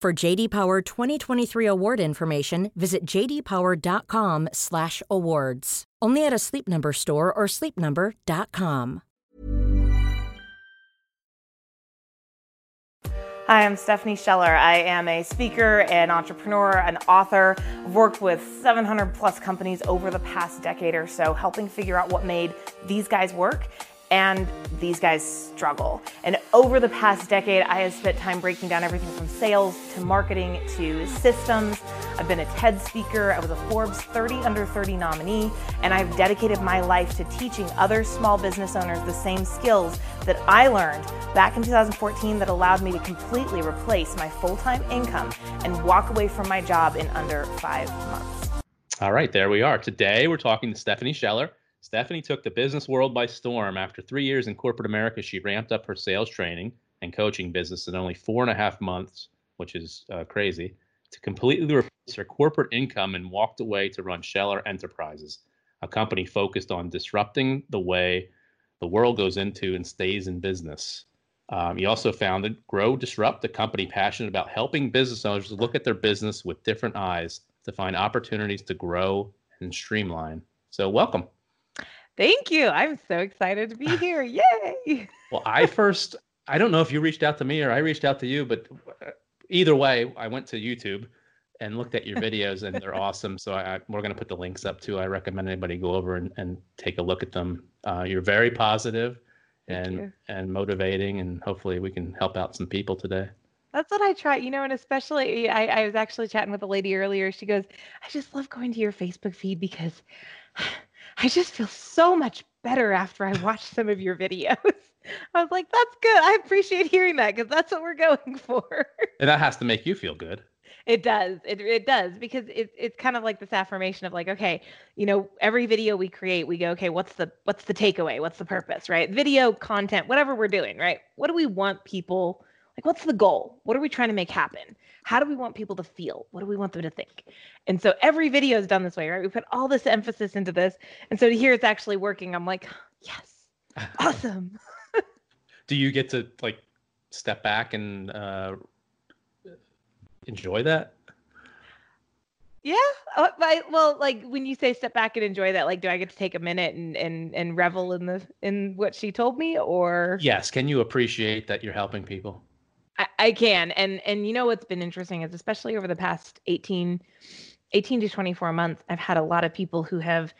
For JD Power 2023 award information, visit jdpower.com/awards. Only at a Sleep Number store or sleepnumber.com. Hi, I'm Stephanie Scheller. I am a speaker, an entrepreneur, an author. I've worked with 700 plus companies over the past decade or so, helping figure out what made these guys work and these guys struggle. And over the past decade, I have spent time breaking down everything from sales to marketing to systems. I've been a TED speaker, I was a Forbes 30 under 30 nominee, and I've dedicated my life to teaching other small business owners the same skills that I learned back in 2014 that allowed me to completely replace my full time income and walk away from my job in under five months. All right, there we are. Today we're talking to Stephanie Scheller. Stephanie took the business world by storm. After three years in corporate America, she ramped up her sales training and coaching business in only four and a half months, which is uh, crazy, to completely replace her corporate income and walked away to run Scheller Enterprises, a company focused on disrupting the way the world goes into and stays in business. Um, he also founded Grow Disrupt, a company passionate about helping business owners look at their business with different eyes to find opportunities to grow and streamline. So, welcome. Thank you. I'm so excited to be here. Yay. Well, I first, I don't know if you reached out to me or I reached out to you, but uh, either way, I went to YouTube and looked at your videos and they're awesome. So I, we're going to put the links up too. I recommend anybody go over and, and take a look at them. Uh, you're very positive and and motivating, and hopefully we can help out some people today. That's what I try, you know, and especially I, I was actually chatting with a lady earlier. She goes, I just love going to your Facebook feed because I just feel so much better after I watch some of your videos. I was like, that's good. I appreciate hearing that because that's what we're going for. And that has to make you feel good. It does. It it does because it's it's kind of like this affirmation of like, okay, you know, every video we create, we go, okay, what's the what's the takeaway? What's the purpose, right? Video content, whatever we're doing, right? What do we want people like what's the goal? What are we trying to make happen? How do we want people to feel? What do we want them to think? And so every video is done this way, right? We put all this emphasis into this. And so to hear it's actually working, I'm like, yes, awesome. do you get to like step back and uh, enjoy that? Yeah. Uh, I, well, like when you say step back and enjoy that, like, do I get to take a minute and, and, and revel in the, in what she told me or? Yes. Can you appreciate that you're helping people? I, I can. And, and you know, what's been interesting is especially over the past 18, 18 to 24 months, I've had a lot of people who have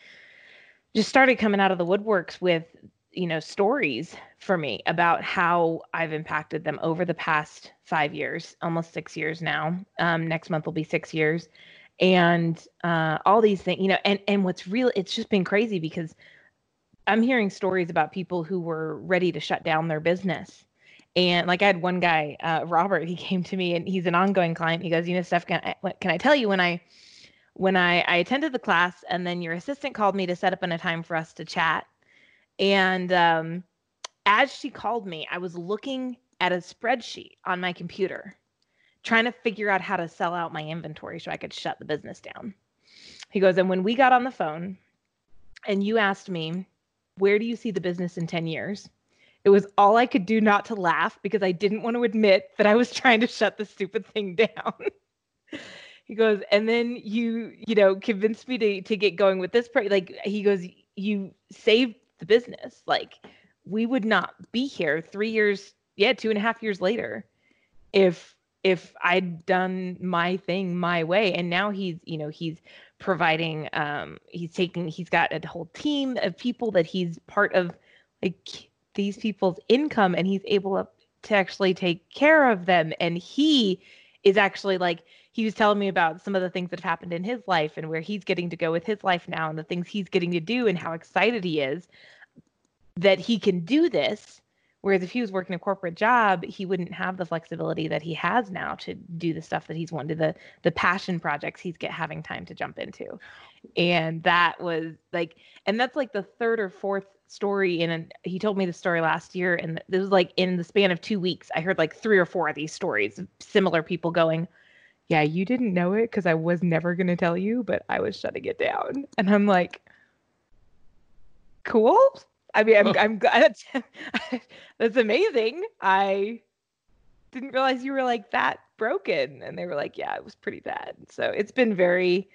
just started coming out of the woodworks with you know stories for me about how i've impacted them over the past five years almost six years now um, next month will be six years and uh, all these things you know and and what's real it's just been crazy because i'm hearing stories about people who were ready to shut down their business and like i had one guy uh, robert he came to me and he's an ongoing client he goes you know steph can I, can I tell you when i when I, I attended the class and then your assistant called me to set up in a time for us to chat and um, as she called me, I was looking at a spreadsheet on my computer, trying to figure out how to sell out my inventory so I could shut the business down. He goes, and when we got on the phone and you asked me, where do you see the business in 10 years? It was all I could do not to laugh because I didn't want to admit that I was trying to shut the stupid thing down. he goes, and then you, you know, convinced me to to get going with this. Pro-. Like he goes, you saved the business. Like we would not be here three years, yeah, two and a half years later, if if I'd done my thing my way. And now he's, you know, he's providing, um, he's taking, he's got a whole team of people that he's part of, like these people's income, and he's able to actually take care of them. And he is actually like, he was telling me about some of the things that have happened in his life and where he's getting to go with his life now and the things he's getting to do and how excited he is that he can do this Whereas if he was working a corporate job, he wouldn't have the flexibility that he has now to do the stuff that he's wanted, the the passion projects he's get having time to jump into. And that was like, and that's like the third or fourth story. And he told me the story last year, and this was like in the span of two weeks, I heard like three or four of these stories, of similar people going, "Yeah, you didn't know it because I was never going to tell you, but I was shutting it down." And I'm like, cool I mean, I'm, oh. I'm that's, that's amazing. I didn't realize you were like that broken. And they were like, yeah, it was pretty bad. So it's been very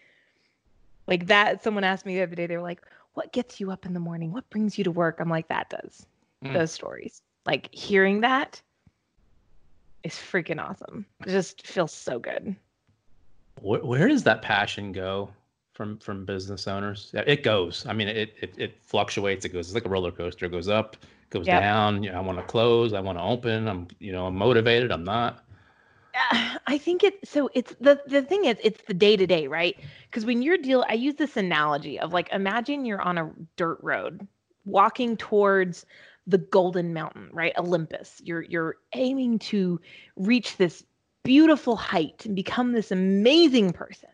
like that. Someone asked me the other day, they were like, what gets you up in the morning? What brings you to work? I'm like, that does mm. those stories. Like hearing that is freaking awesome. It just feels so good. Where, where does that passion go? from from business owners. It goes. I mean, it it, it fluctuates. It goes. It's like a roller coaster. It goes up, goes yep. down. You know, I want to close. I want to open. I'm you know I'm motivated. I'm not. I think it's so it's the the thing is it's the day to day, right? Because when you're deal I use this analogy of like imagine you're on a dirt road walking towards the golden mountain, right? Olympus. You're you're aiming to reach this beautiful height and become this amazing person.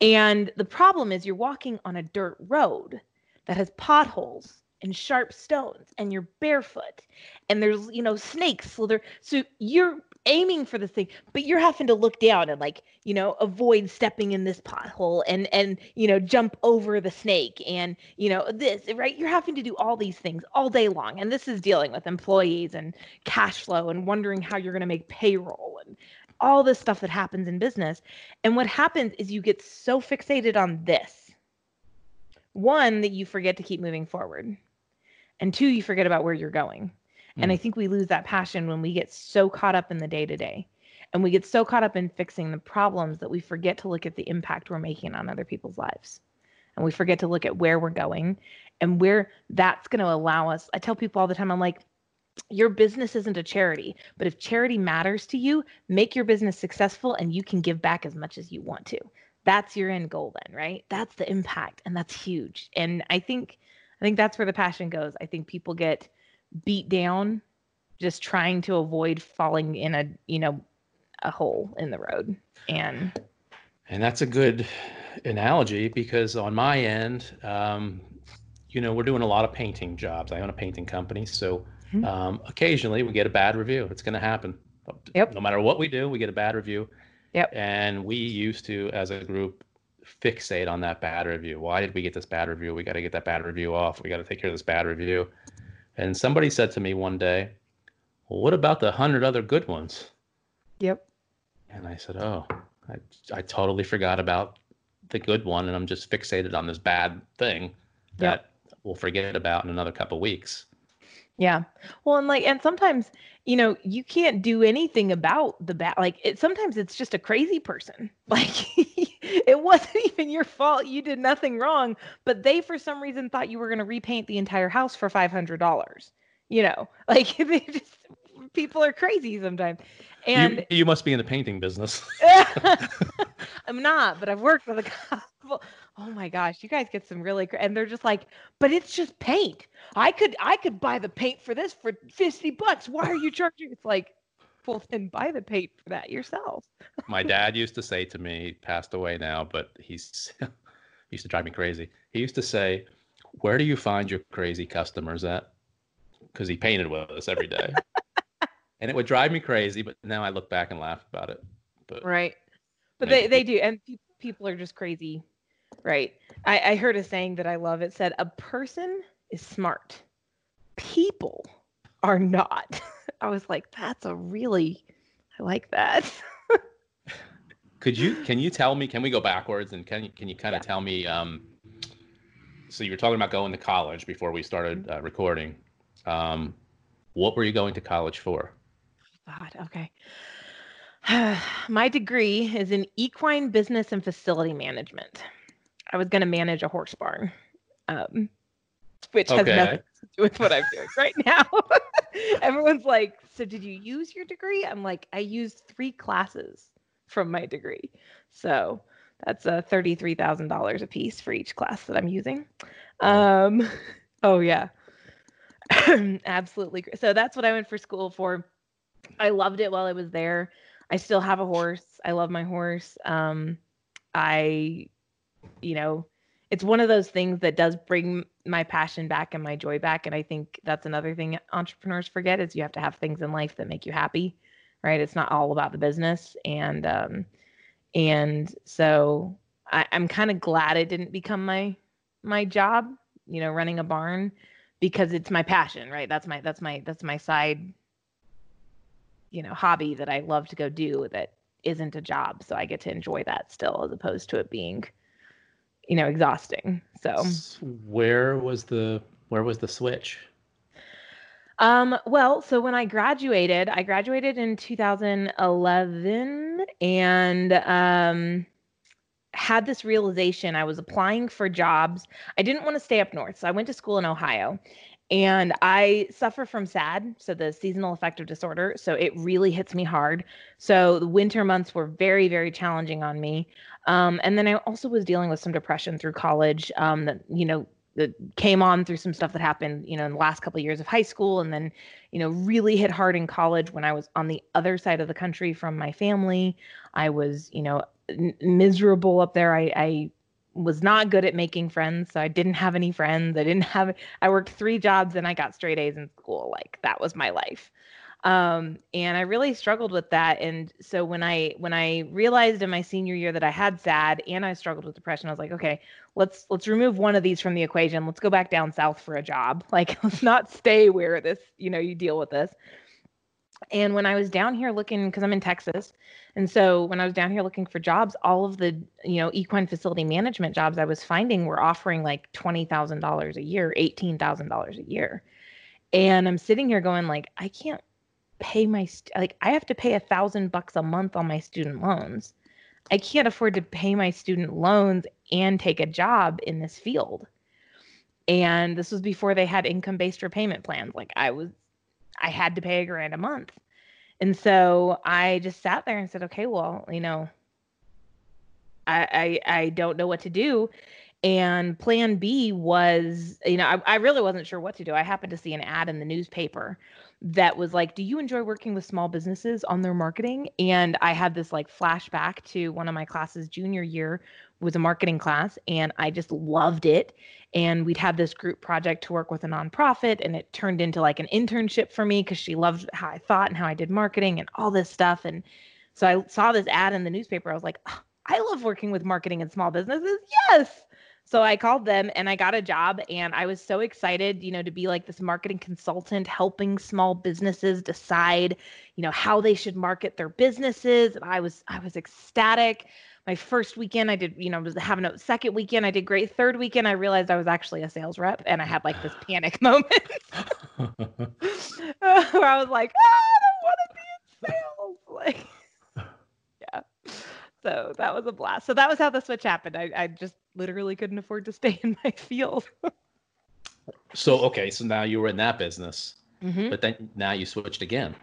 And the problem is you're walking on a dirt road that has potholes and sharp stones and you're barefoot and there's you know snakes slither so you're aiming for this thing but you're having to look down and like you know avoid stepping in this pothole and and you know jump over the snake and you know this right you're having to do all these things all day long and this is dealing with employees and cash flow and wondering how you're going to make payroll and all this stuff that happens in business. And what happens is you get so fixated on this one, that you forget to keep moving forward. And two, you forget about where you're going. Mm. And I mm. think we lose that passion when we get so caught up in the day to day. And we get so caught up in fixing the problems that we forget to look at the impact we're making on other people's lives. And we forget to look at where we're going and where that's going to allow us. I tell people all the time, I'm like, your business isn't a charity, but if charity matters to you, make your business successful and you can give back as much as you want to. That's your end goal then, right? That's the impact and that's huge. And I think I think that's where the passion goes. I think people get beat down just trying to avoid falling in a, you know, a hole in the road. And and that's a good analogy because on my end, um, you know, we're doing a lot of painting jobs. I own a painting company, so Mm-hmm. Um, occasionally, we get a bad review. It's going to happen. Yep. No matter what we do, we get a bad review. Yep. And we used to, as a group, fixate on that bad review. Why did we get this bad review? We got to get that bad review off. We got to take care of this bad review. And somebody said to me one day, well, what about the hundred other good ones? Yep. And I said, oh, I, I totally forgot about the good one. And I'm just fixated on this bad thing that yep. we'll forget about in another couple weeks. Yeah. Well, and like, and sometimes, you know, you can't do anything about the bad. Like, it, sometimes it's just a crazy person. Like, it wasn't even your fault. You did nothing wrong, but they, for some reason, thought you were going to repaint the entire house for $500. You know, like, they just, people are crazy sometimes. And you, you must be in the painting business. I'm not, but I've worked with a couple oh my gosh, you guys get some really and they're just like, but it's just paint. I could I could buy the paint for this for 50 bucks. Why are you charging? It's like, well then buy the paint for that yourself. my dad used to say to me, he passed away now, but he's he used to drive me crazy. He used to say, Where do you find your crazy customers at? Because he painted with us every day. and it would drive me crazy, but now I look back and laugh about it. But right. But they, they do, and people are just crazy Right. I, I heard a saying that I love. It said, a person is smart. People are not. I was like, that's a really, I like that. Could you can you tell me? Can we go backwards and can you can you kind of Yeah. tell me? Um, so you were talking about going to college before we started Mm-hmm. uh, recording. Um, what were you going to college for? God, okay. My degree is in equine business and facility management. I was going to manage a horse barn, um, which has nothing to do with what I'm doing right now. Everyone's like, So, did you use your degree? I'm like, I used three classes from my degree. So, that's uh, $33,000 a piece for each class that I'm using. Um, oh, yeah. Absolutely. So, that's what I went for school for. I loved it while I was there. I still have a horse. I love my horse. Um, I, you know, it's one of those things that does bring my passion back and my joy back. And I think that's another thing entrepreneurs forget is you have to have things in life that make you happy, right? It's not all about the business. And um, and so I, I'm kind of glad it didn't become my my job, you know, running a barn because it's my passion, right? That's my that's my that's my side you know hobby that I love to go do that isn't a job so I get to enjoy that still as opposed to it being you know exhausting so Where was the where was the switch? um well so when I graduated I graduated in 2011 and um had this realization I was applying for jobs I didn't want to stay up north so I went to school in Ohio and I suffer from SAD, so the seasonal affective disorder. So it really hits me hard. So the winter months were very, very challenging on me. Um, and then I also was dealing with some depression through college. Um, that you know that came on through some stuff that happened, you know, in the last couple of years of high school, and then you know really hit hard in college when I was on the other side of the country from my family. I was, you know, n- miserable up there. I, I was not good at making friends, so I didn't have any friends. I didn't have I worked three jobs and I got straight A's in school. Like that was my life. Um, and I really struggled with that. And so when I when I realized in my senior year that I had SAD and I struggled with depression, I was like, okay, let's let's remove one of these from the equation. Let's go back down south for a job. Like let's not stay where this, you know, you deal with this. And when I was down here looking, because I'm in Texas, and so when I was down here looking for jobs, all of the you know equine facility management jobs I was finding were offering like twenty thousand dollars a year, eighteen thousand dollars a year, and I'm sitting here going like, I can't pay my st- like I have to pay a thousand bucks a month on my student loans. I can't afford to pay my student loans and take a job in this field. And this was before they had income based repayment plans. Like I was I had to pay a grand a month. And so I just sat there and said, okay, well, you know, I I, I don't know what to do. And plan B was, you know, I, I really wasn't sure what to do. I happened to see an ad in the newspaper that was like, Do you enjoy working with small businesses on their marketing? And I had this like flashback to one of my classes junior year was a marketing class and I just loved it. And we'd have this group project to work with a nonprofit and it turned into like an internship for me because she loved how I thought and how I did marketing and all this stuff. And so I saw this ad in the newspaper. I was like, "Oh, I love working with marketing and small businesses. Yes. So I called them and I got a job and I was so excited, you know, to be like this marketing consultant helping small businesses decide, you know, how they should market their businesses. And I was I was ecstatic. My first weekend I did, you know, was having a second weekend I did great. Third weekend I realized I was actually a sales rep and I had like this panic moment where I was like, "Ah, I don't want to be in sales. Like yeah. So that was a blast. So that was how the switch happened. I, I just literally couldn't afford to stay in my field. so okay, so now you were in that business, Mhm. but then now you switched again.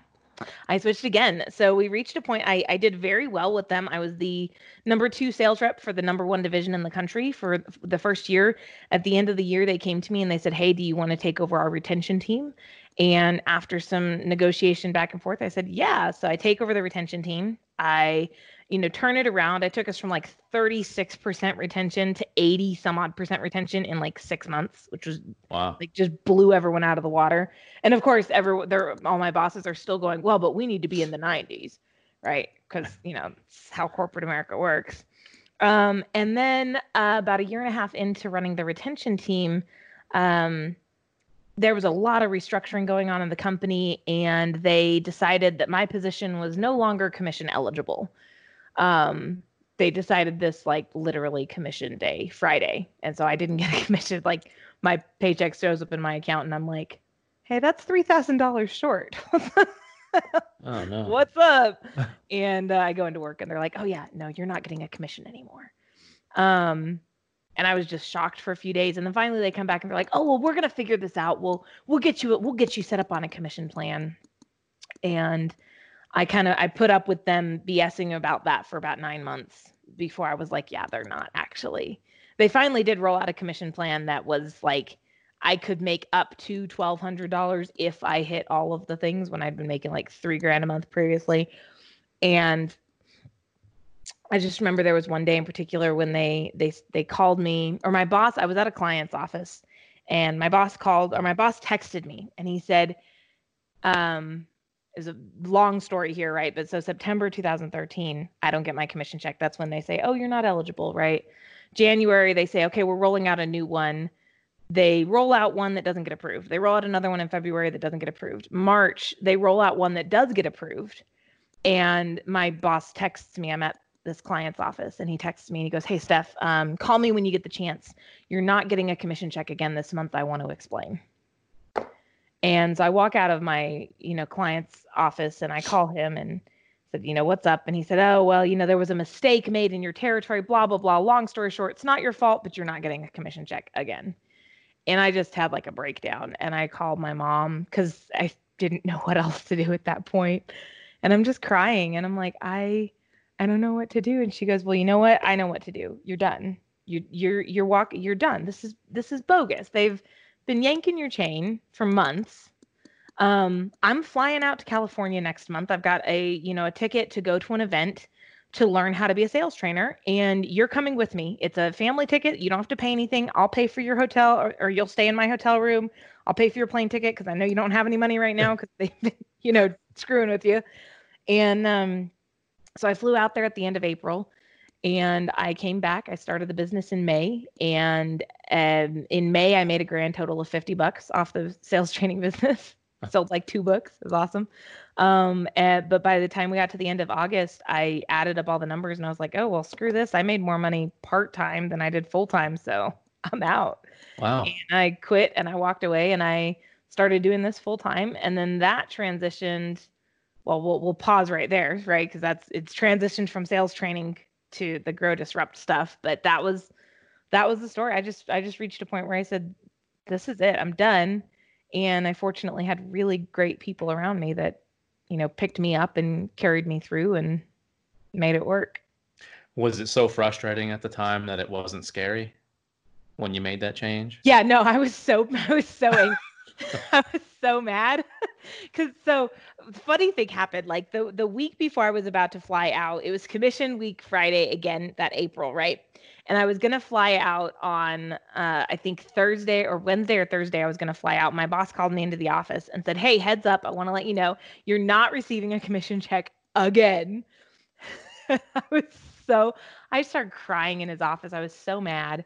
I switched again. So we reached a point I, I did very well with them. I was the number two sales rep for the number one division in the country for the first year. At the end of the year, they came to me and they said, Hey, do you want to take over our retention team? And after some negotiation back and forth, I said, Yeah. So I take over the retention team. I, you know, turn it around. I took us from like 36% retention to 80 some odd percent retention in like six months, which was Wow. like just blew everyone out of the water. And of course, everyone, they're all my bosses are still going, well, but we need to be in the 90s, right? Because you know it's how corporate America works. Um, and then uh, about a year and a half into running the retention team, um, there was a lot of restructuring going on in the company, and they decided that my position was no longer commission eligible. Um, they decided this like literally commission day, Friday, and so I didn't get a commission. Like my paycheck shows up in my account, and I'm like, "Hey, that's three thousand dollars short." Oh no. What's up? and uh, I go into work, and they're like, "Oh yeah, no, you're not getting a commission anymore." Um, and I was just shocked for a few days, and then finally they come back and they're like, "Oh well, we're gonna figure this out. We'll we'll get you we'll get you set up on a commission plan." And I kind of I put up with them BSing about that for about nine months before I was like, "Yeah, they're not actually." They finally did roll out a commission plan that was like I could make up to twelve hundred dollars if I hit all of the things when I'd been making like three grand a month previously, and I just remember there was one day in particular when they they they called me or my boss. I was at a client's office, and my boss called or my boss texted me, and he said, um, is a long story here, right? But so September 2013, I don't get my commission check. That's when they say, oh, you're not eligible, right? January, they say, okay, we're rolling out a new one. They roll out one that doesn't get approved. They roll out another one in February that doesn't get approved. March, they roll out one that does get approved. And my boss texts me, I'm at this client's office and he texts me and he goes, Hey, Steph, um, call me when you get the chance. You're not getting a commission check again this month. I want to explain. And so I walk out of my, you know, client's office and I call him and said, you know, what's up? And he said, oh, well, you know, there was a mistake made in your territory, blah, blah, blah. Long story short, it's not your fault, but you're not getting a commission check again. And I just had like a breakdown and I called my mom because I didn't know what else to do at that point. And I'm just crying and I'm like, I, I don't know what to do. And she goes, well, you know what? I know what to do. You're done. You, you're, you're walking, you're done. This is, this is bogus. They've been yanking your chain for months. Um, I'm flying out to California next month. I've got a, you know, a ticket to go to an event to learn how to be a sales trainer and you're coming with me. It's a family ticket. You don't have to pay anything. I'll pay for your hotel or, or you'll stay in my hotel room. I'll pay for your plane ticket because I know you don't have any money right now because they've been, you know, screwing with you. And um, so I flew out there at the end of April and I came back. I started the business in May, and um, in May I made a grand total of fifty bucks off the sales training business. Sold like two books. It was awesome. Um, and, but by the time we got to the end of August, I added up all the numbers and I was like, oh well, screw this. I made more money part time than I did full time, so I'm out. Wow. And I quit and I walked away and I started doing this full time, and then that transitioned well, we'll we'll pause right there, right? Because that's it's transitioned from sales training to the grow disrupt stuff. But that was that was the story. I just I just reached a point where I said, This is it. I'm done. And I fortunately had really great people around me that, you know, picked me up and carried me through and made it work. Was it so frustrating at the time that it wasn't scary when you made that change? Yeah, no, I was so I was so angry. I was so mad. Because so funny thing happened like the the week before I was about to fly out it was commission week Friday again that April right? And I was gonna fly out on uh, I think Thursday or Wednesday or Thursday I was gonna fly out. My boss called me into the office and said hey heads up I want to let you know you're not receiving a commission check again. I was so I started crying in his office. I was so mad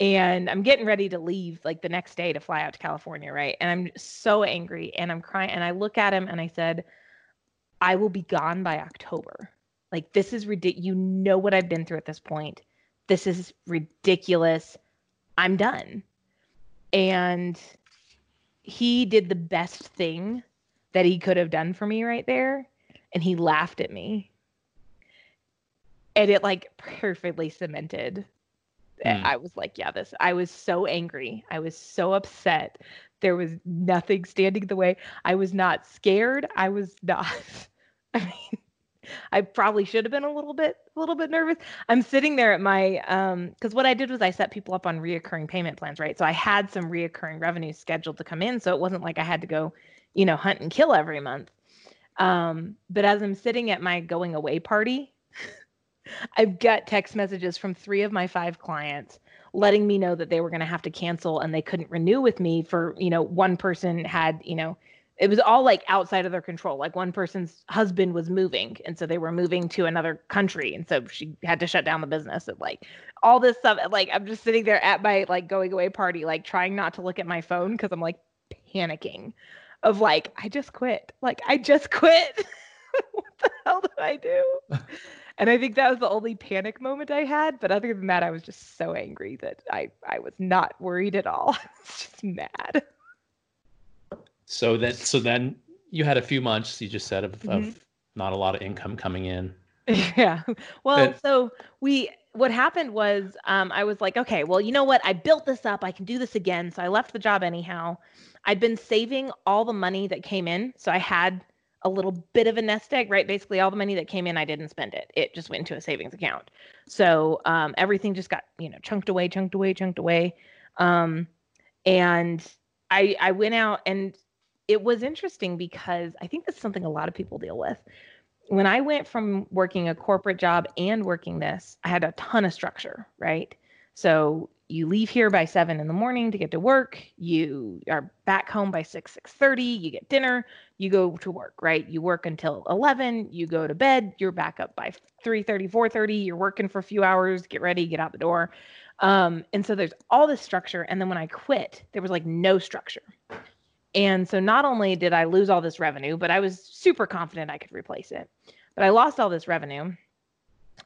and I'm getting ready to leave like the next day to fly out to California, right? And I'm so angry and I'm crying and I look at him and I said, I will be gone by October. Like this is ridiculous. You know what I've been through at this point. This is ridiculous. I'm done. And he did the best thing that he could have done for me right there. And he laughed at me. And it like perfectly cemented Mm. I was like, yeah, this. I was so angry. I was so upset. There was nothing standing in the way. I was not scared. I was not. I mean, I probably should have been a little bit, a little bit nervous. I'm sitting there at my, um, because what I did was I set people up on reoccurring payment plans, right? So I had some reoccurring revenue scheduled to come in, so it wasn't like I had to go, you know, hunt and kill every month. Um, but as I'm sitting at my going away party, I've got text messages from three of my five clients letting me know that they were going to have to cancel and they couldn't renew with me for, you know, one person had, you know, it was all like outside of their control. Like one person's husband was moving and so they were moving to another country and so she had to shut down the business and like all this stuff like I'm just sitting there at my like going away party like trying not to look at my phone cuz I'm like panicking of like, I just quit. Like, I just quit. what the hell did I do? and I think that was the only panic moment I had. But other than that, I was just so angry that I, I was not worried at all. I was just mad. So then, so then you had a few months. You just said of, Mhm. of not a lot of income coming in. yeah. Well, And- so we what happened was um, I was like, okay, well, you know what? I built this up. I can do this again. So I left the job anyhow. I'd been saving all the money that came in. So I had a little bit of a nest egg, right? Basically, all the money that came in, I didn't spend it. It just went into a savings account. So um, everything just got, you know, chunked away, chunked away, chunked away. Um, and I I went out and it was interesting because I think that's something a lot of people deal with when I went from working a corporate job and working this, I had a ton of structure, right? So you leave here by seven in the morning to get to work. You are back home by six, six thirty. You get dinner. You go to work, right? You work until eleven. You go to bed. You're back up by 3.30, 4.30. You're working for a few hours. Get ready. Get out the door. Um, and so there's all this structure. And then when I quit, there was like no structure. And so not only did I lose all this revenue, but I was super confident I could replace it. But I lost all this revenue.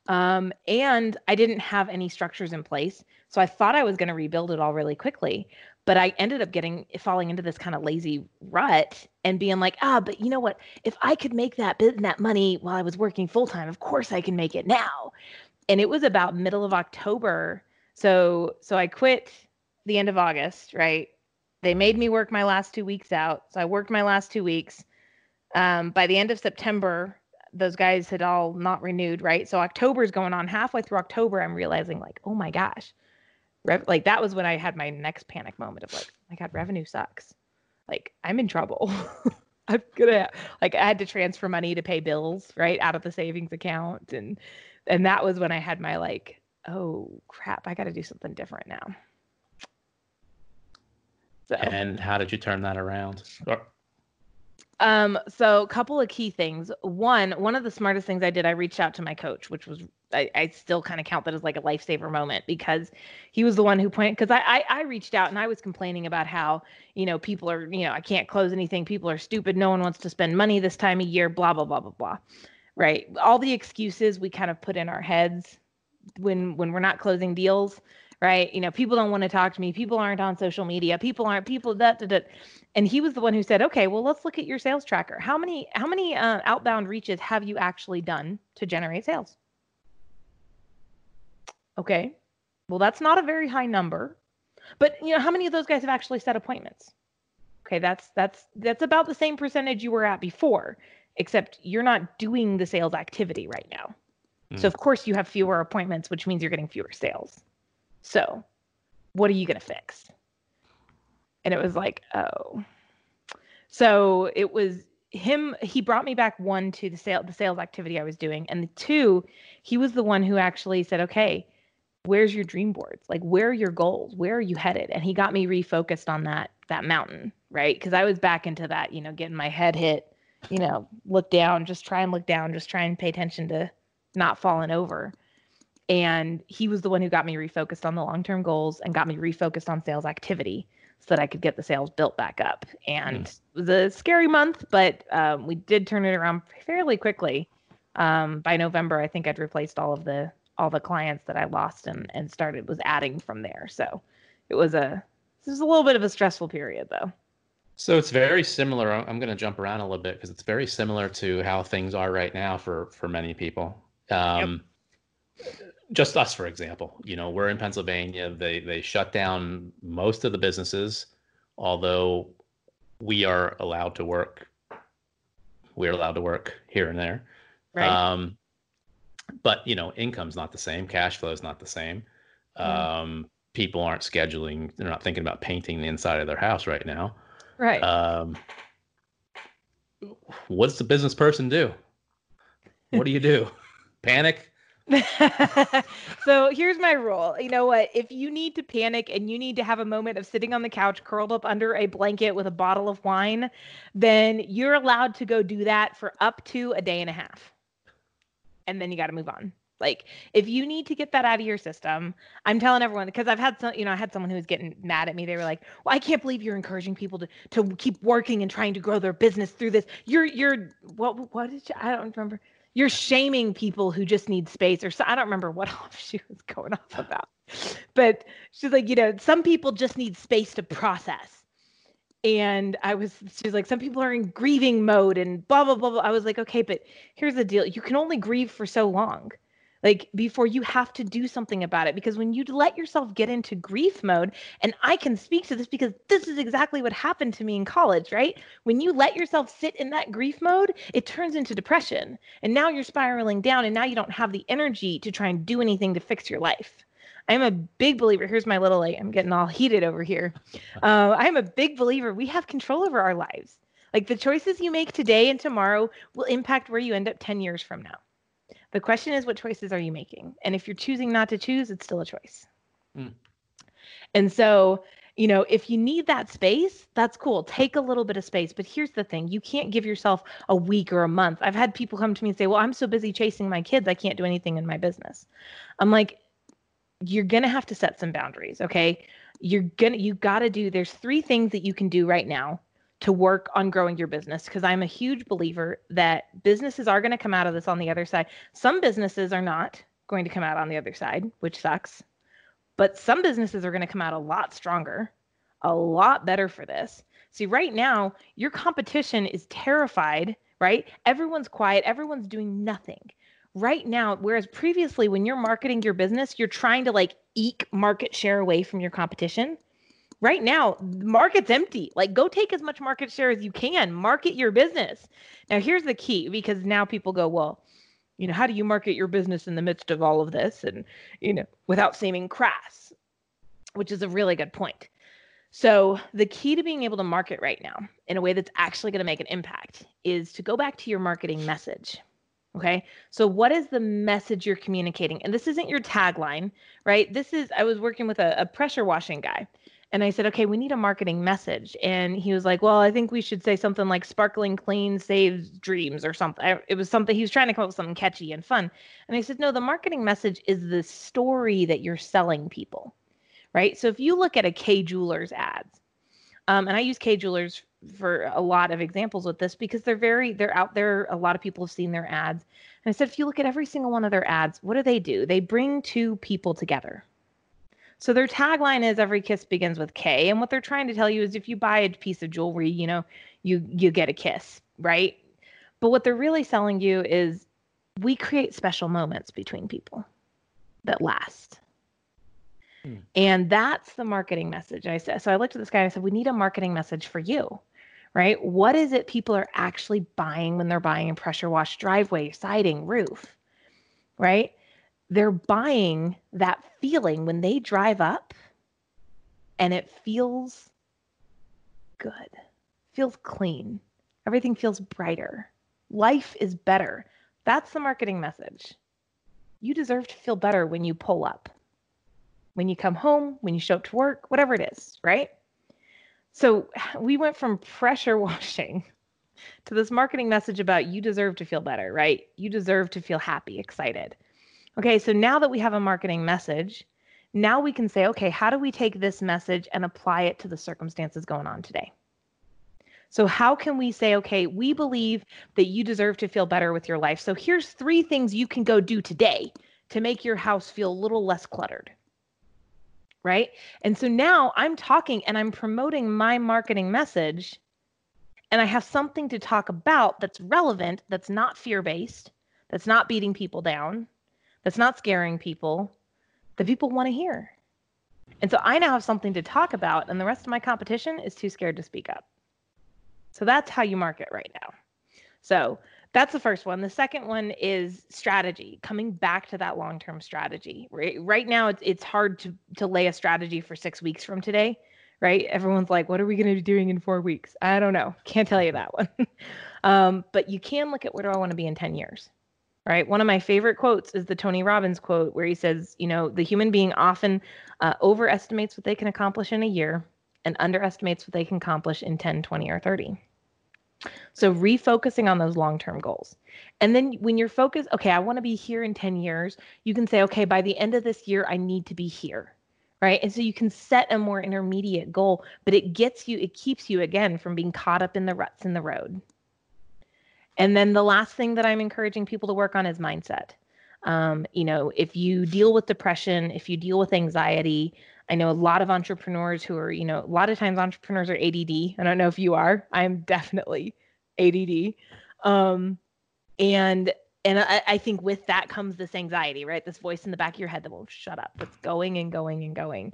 Um, and I didn't have any structures in place. So I thought I was going to rebuild it all really quickly. But I ended up getting falling into this kind of lazy rut and being like, ah, but you know what? If I could make that bit that money while I was working full time, of course I can make it now. And it was about middle of October. So so I quit the end of August, right? They made me work my last two weeks out. So I worked my last two weeks. Um, by the end of September, those guys had all not renewed, right? So October's going on. Halfway through October, I'm realizing like, oh my gosh, Rev- like that was when I had my next panic moment of like, oh my God, revenue sucks. Like I'm in trouble. I'm gonna like I had to transfer money to pay bills, right, out of the savings account, and and that was when I had my like, oh crap, I got to do something different now. So. And how did you turn that around? Or- Um, so a couple of key things. One, one of the smartest things I did, I reached out to my coach, which was I, I still kind of count that as like a lifesaver moment because he was the one who pointed because I, I I reached out and I was complaining about how, you know, people are, you know, I can't close anything, people are stupid, no one wants to spend money this time of year, blah, blah, blah, blah, blah. Right. All the excuses we kind of put in our heads when when we're not closing deals right? You know, people don't want to talk to me. People aren't on social media. People aren't people that, that, that. And he was the one who said, "Okay, well, let's look at your sales tracker. How many how many uh, outbound reaches have you actually done to generate sales?" Okay, well, that's not a very high number, but you know, how many of those guys have actually set appointments? Okay, that's that's that's about the same percentage you were at before, except you're not doing the sales activity right now. So hmm. of course you have fewer appointments, which means you're getting fewer sales. So, what are you going to fix? And it was like, oh. So it was him he brought me back one to the sale the sales activity I was doing and the two he was the one who actually said, "Okay, where's your dream boards? Like where are your goals? Where are you headed?" And he got me refocused on that that mountain, right? Cuz I was back into that, you know, getting my head hit, you know, look down, just try and look down, just try and pay attention to not falling over and he was the one who got me refocused on the long-term goals and got me refocused on sales activity so that I could get the sales built back up. And it was a scary month, but um, we did turn it around fairly quickly. Um, by November, I think I'd replaced all of the all the clients that I lost and and started was adding from there. So it was a this was a little bit of a stressful period though. So it's very similar. I'm going to jump around a little bit because it's very similar to how things are right now for for many people. Um, Just us, for example. You know, we're in Pennsylvania. They they shut down most of the businesses, although we are allowed to work. We're allowed to work here and there. Right. Um, but you know, income's not the same. Cash flow is not the same. Um, people aren't scheduling. They're not thinking about painting the inside of their house right now. right. Um, what's the business person do? What do you do? Panic? so here's my rule. You know what? If you need to panic and you need to have a moment of sitting on the couch curled up under a blanket with a bottle of wine, then you're allowed to go do that for up to a day and a half. And then you got to move on. Like if you need to get that out of your system, I'm telling everyone because I've had some, you know, I had someone who was getting mad at me. They were like, "Well, I can't believe you're encouraging people to to keep working and trying to grow their business through this. You're you're what what did you, I don't remember. You're shaming people who just need space or so I don't remember what off she was going off about. But she's like, you know, some people just need space to process and I was she was like, some people are in grieving mode and blah blah blah blah. I was like, okay, but here's the deal: you can only grieve for so long like before you have to do something about it because when you let yourself get into grief mode and i can speak to this because this is exactly what happened to me in college right when you let yourself sit in that grief mode it turns into depression and now you're spiraling down and now you don't have the energy to try and do anything to fix your life I'm a big believer. Here's my little like I'm getting all heated over here. Uh, I'm a big believer. We have control over our lives. Like the choices you make today and tomorrow will impact where you end up 10 years from now. The question is, what choices are you making? And if you're choosing not to choose, it's still a choice. Mm. And so, you know, if you need that space, that's cool. Take a little bit of space. But here's the thing you can't give yourself a week or a month. I've had people come to me and say, Well, I'm so busy chasing my kids, I can't do anything in my business. I'm like, You're going to have to set some boundaries. Okay. You're going to, you got to do, there's three things that you can do right now to work on growing your business because I'm a huge believer that businesses are going to come out of this on the other side. Some businesses are not going to come out on the other side, which sucks. But some businesses are going to come out a lot stronger, a lot better for this. See, right now, your competition is terrified, right? Everyone's quiet, everyone's doing nothing. Right now, whereas previously, when you're marketing your business, you're trying to like eke market share away from your competition. Right now the market's empty. Like go take as much market share as you can. Market your business. Now here's the key because now people go well you know how do you market your business in the midst of all of this? And you know without seeming crass which is a really good point. So the key to being able to market right now in a way that's actually going to make an impact is to go back to your marketing message okay so what is the message you're communicating and this isn't your tagline right this is i was working with a, a pressure washing guy and I said, okay, we need a marketing message. And he was like, well, I think we should say something like sparkling clean saves dreams or something. It was something he was trying to come up with something catchy and fun. And I said, no, the marketing message is the story that you're selling people, right? So if you look at a Kay Jewelers ads, um, and I use Kay Jewelers for a lot of examples with this because they're very they're out there. A lot of people have seen their ads. And I said, if you look at every single one of their ads, what do they do? They bring two people together so their tagline is every kiss begins with K. And what they're trying to tell you is if you buy a piece of jewelry, you know, you you get a kiss, right? But what they're really selling you is we create special moments between people that last. Hmm. And that's the marketing message. I said so I looked at this guy and I said, we need a marketing message for you. Right? What is it people are actually buying when they're buying a pressure wash driveway, siding, roof? Right? they're buying that feeling when they drive up and it feels good, feels clean, everything feels brighter, life is better. That's the marketing message. You deserve to feel better when you pull up, when you come home, when you show up to work, whatever it is, right? So we went from pressure washing to this marketing message about you deserve to feel better, right? You deserve to feel happy, excited. Okay, so now that we have a marketing message, now we can say, okay, how do we take this message and apply it to the circumstances going on today? So, how can we say, okay, we believe that you deserve to feel better with your life. So, here's three things you can go do today to make your house feel a little less cluttered. Right. And so now I'm talking and I'm promoting my marketing message, and I have something to talk about that's relevant, that's not fear based, that's not beating people down, that's not scaring people that people want to hear. And so I now have something to talk about, and the rest of my competition is too scared to speak up. So that's how you market right now. So that's the first one. The second one is strategy, coming back to that long term strategy. Right, right now, it's, it's hard to, to lay a strategy for six weeks from today, right? Everyone's like, what are we going to be doing in four weeks? I don't know. Can't tell you that one. um, but you can look at where do I want to be in 10 years? right? One of my favorite quotes is the Tony Robbins quote, where he says, you know, the human being often uh, overestimates what they can accomplish in a year and underestimates what they can accomplish in 10, 20, or 30. So refocusing on those long-term goals. And then when you're focused, okay, I want to be here in 10 years, you can say, okay, by the end of this year, I need to be here. Right. And so you can set a more intermediate goal, but it gets you, it keeps you again from being caught up in the ruts in the road. And then the last thing that I'm encouraging people to work on is mindset. Um, you know, if you deal with depression, if you deal with anxiety, I know a lot of entrepreneurs who are, you know, a lot of times entrepreneurs are ADD. I don't know if you are. I'm definitely ADD. Um, and and I, I, think with that comes this anxiety, right? This voice in the back of your head that won't shut up, that's going and going and going.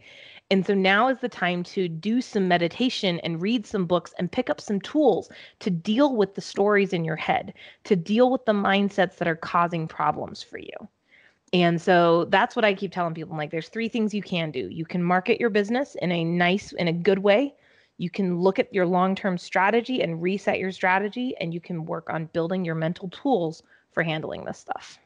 And so now is the time to do some meditation and read some books and pick up some tools to deal with the stories in your head, to deal with the mindsets that are causing problems for you. And so that's what I keep telling people. I'm like, there's three things you can do. You can market your business in a nice, in a good way. You can look at your long term strategy and reset your strategy, and you can work on building your mental tools for handling this stuff.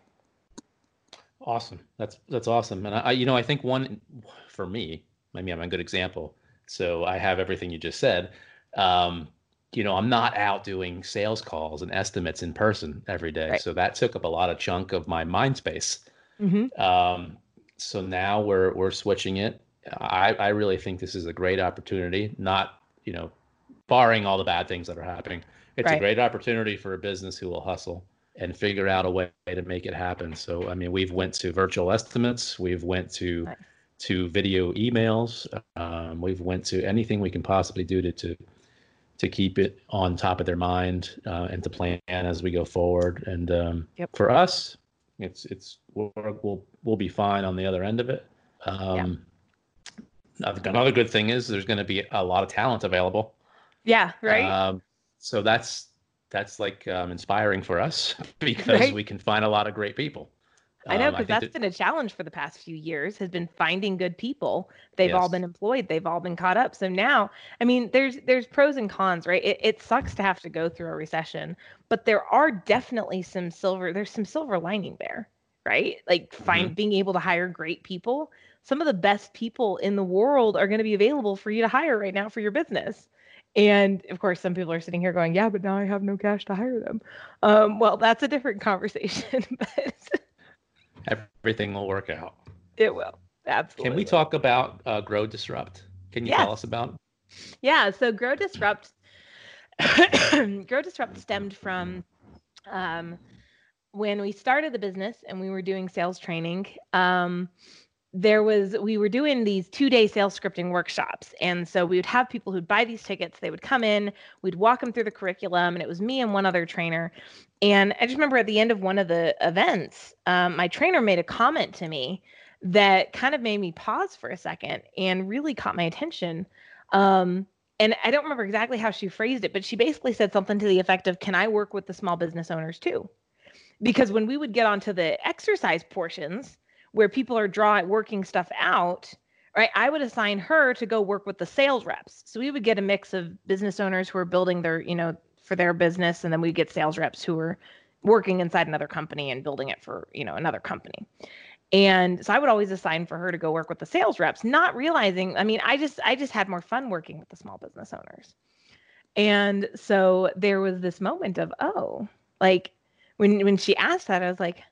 Awesome. That's that's awesome. And I, you know, I think one for me, I mean, I'm a good example. So I have everything you just said. Um, you know, I'm not out doing sales calls and estimates in person every day. Right. So that took up a lot of chunk of my mind space. Mm-hmm. Um, so now we're we're switching it. I, I really think this is a great opportunity, not, you know, barring all the bad things that are happening. It's right. a great opportunity for a business who will hustle and figure out a way to make it happen. So I mean, we've went to virtual estimates, we've went to nice. to video emails, um, we've went to anything we can possibly do to to to keep it on top of their mind uh, and to plan as we go forward. And um, yep. for us, it's it's we'll, we'll we'll be fine on the other end of it. Um, yeah. Another good thing is there's going to be a lot of talent available. Yeah, right. Um, so that's that's like um, inspiring for us because right? we can find a lot of great people. I know because um, that's that... been a challenge for the past few years has been finding good people. They've yes. all been employed. They've all been caught up. So now, I mean, there's there's pros and cons, right? It, it sucks to have to go through a recession, but there are definitely some silver. There's some silver lining there, right? Like find mm-hmm. being able to hire great people. Some of the best people in the world are going to be available for you to hire right now for your business. And of course, some people are sitting here going, "Yeah, but now I have no cash to hire them." Um, well, that's a different conversation, but everything will work out. It will. Absolutely. Can we talk about uh, Grow Disrupt? Can you yes. tell us about? Yeah. So Grow Disrupt, Grow Disrupt stemmed from um, when we started the business and we were doing sales training. Um, there was we were doing these two day sales scripting workshops. And so we would have people who'd buy these tickets they would come in we'd walk them through the curriculum and it was me and one other trainer. And i just remember at the end of one of the events um, my trainer made a comment to me that kind of made me pause for a second and really caught my attention. Um, and i don't remember exactly how she phrased it but she basically said something to the effect of can i work with the small business owners too? Because when we would get onto the exercise portions where people are drawing working stuff out right i would assign her to go work with the sales reps. So we would get a mix of business owners who are building their you know for their business and then we get sales reps who are working inside another company and building it for you know another company. And so i would always assign for her to go work with the sales reps not realizing i mean i just i just had more fun working with the small business owners. And so there was this moment of oh like when when she asked that i was like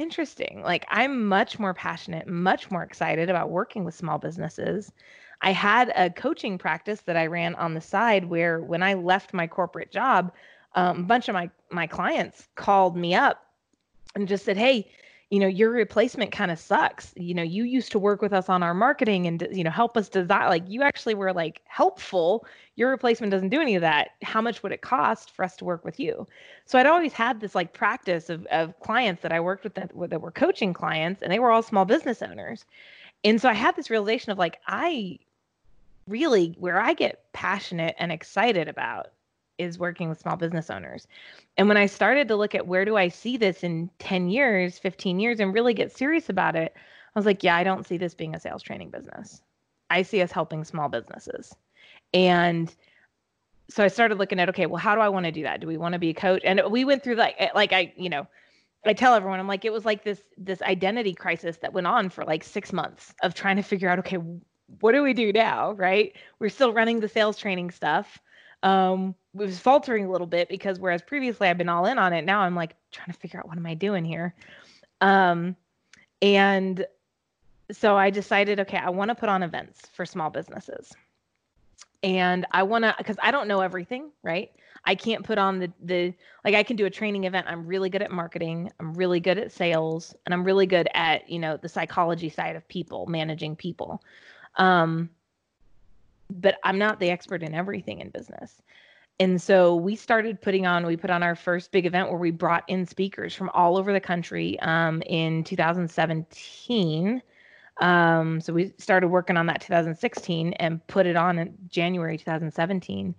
interesting. Like I'm much more passionate, much more excited about working with small businesses. I had a coaching practice that I ran on the side where when I left my corporate job, um, a bunch of my my clients called me up and just said, "Hey, you know your replacement kind of sucks. You know you used to work with us on our marketing and you know help us design like you actually were like helpful. Your replacement doesn't do any of that. How much would it cost for us to work with you? So i'd always had this like practice of, of clients that i worked with that, that were coaching clients and they were all small business owners. And so i had this realization of like i really where i get passionate and excited about is working with small business owners. And when I started to look at where do I see this in 10 years, 15 years, and really get serious about it, I was like, yeah, I don't see this being a sales training business. I see us helping small businesses. And so I started looking at, okay, well, how do I want to do that? Do we want to be a coach? And we went through like, eh, like I, you know, I tell everyone, I'm like, it was like this, this identity crisis that went on for like six months of trying to figure out, okay, what do we do now? Right. We're still running the sales training stuff um, was faltering a little bit because whereas previously I've been all in on it, now I'm like trying to figure out what am I doing here. Um, and so I decided, okay, I want to put on events for small businesses. And I want to, because I don't know everything, right? I can't put on the, the, like I can do a training event. I'm really good at marketing. I'm really good at sales and I'm really good at, you know, the psychology side of people, managing people. Um, but I'm not the expert in everything in business. And so we started putting on, we put on our first big event where we brought in speakers from all over the country um, in 2017. Um, so we started working on that 2016 and put it on in January 2017.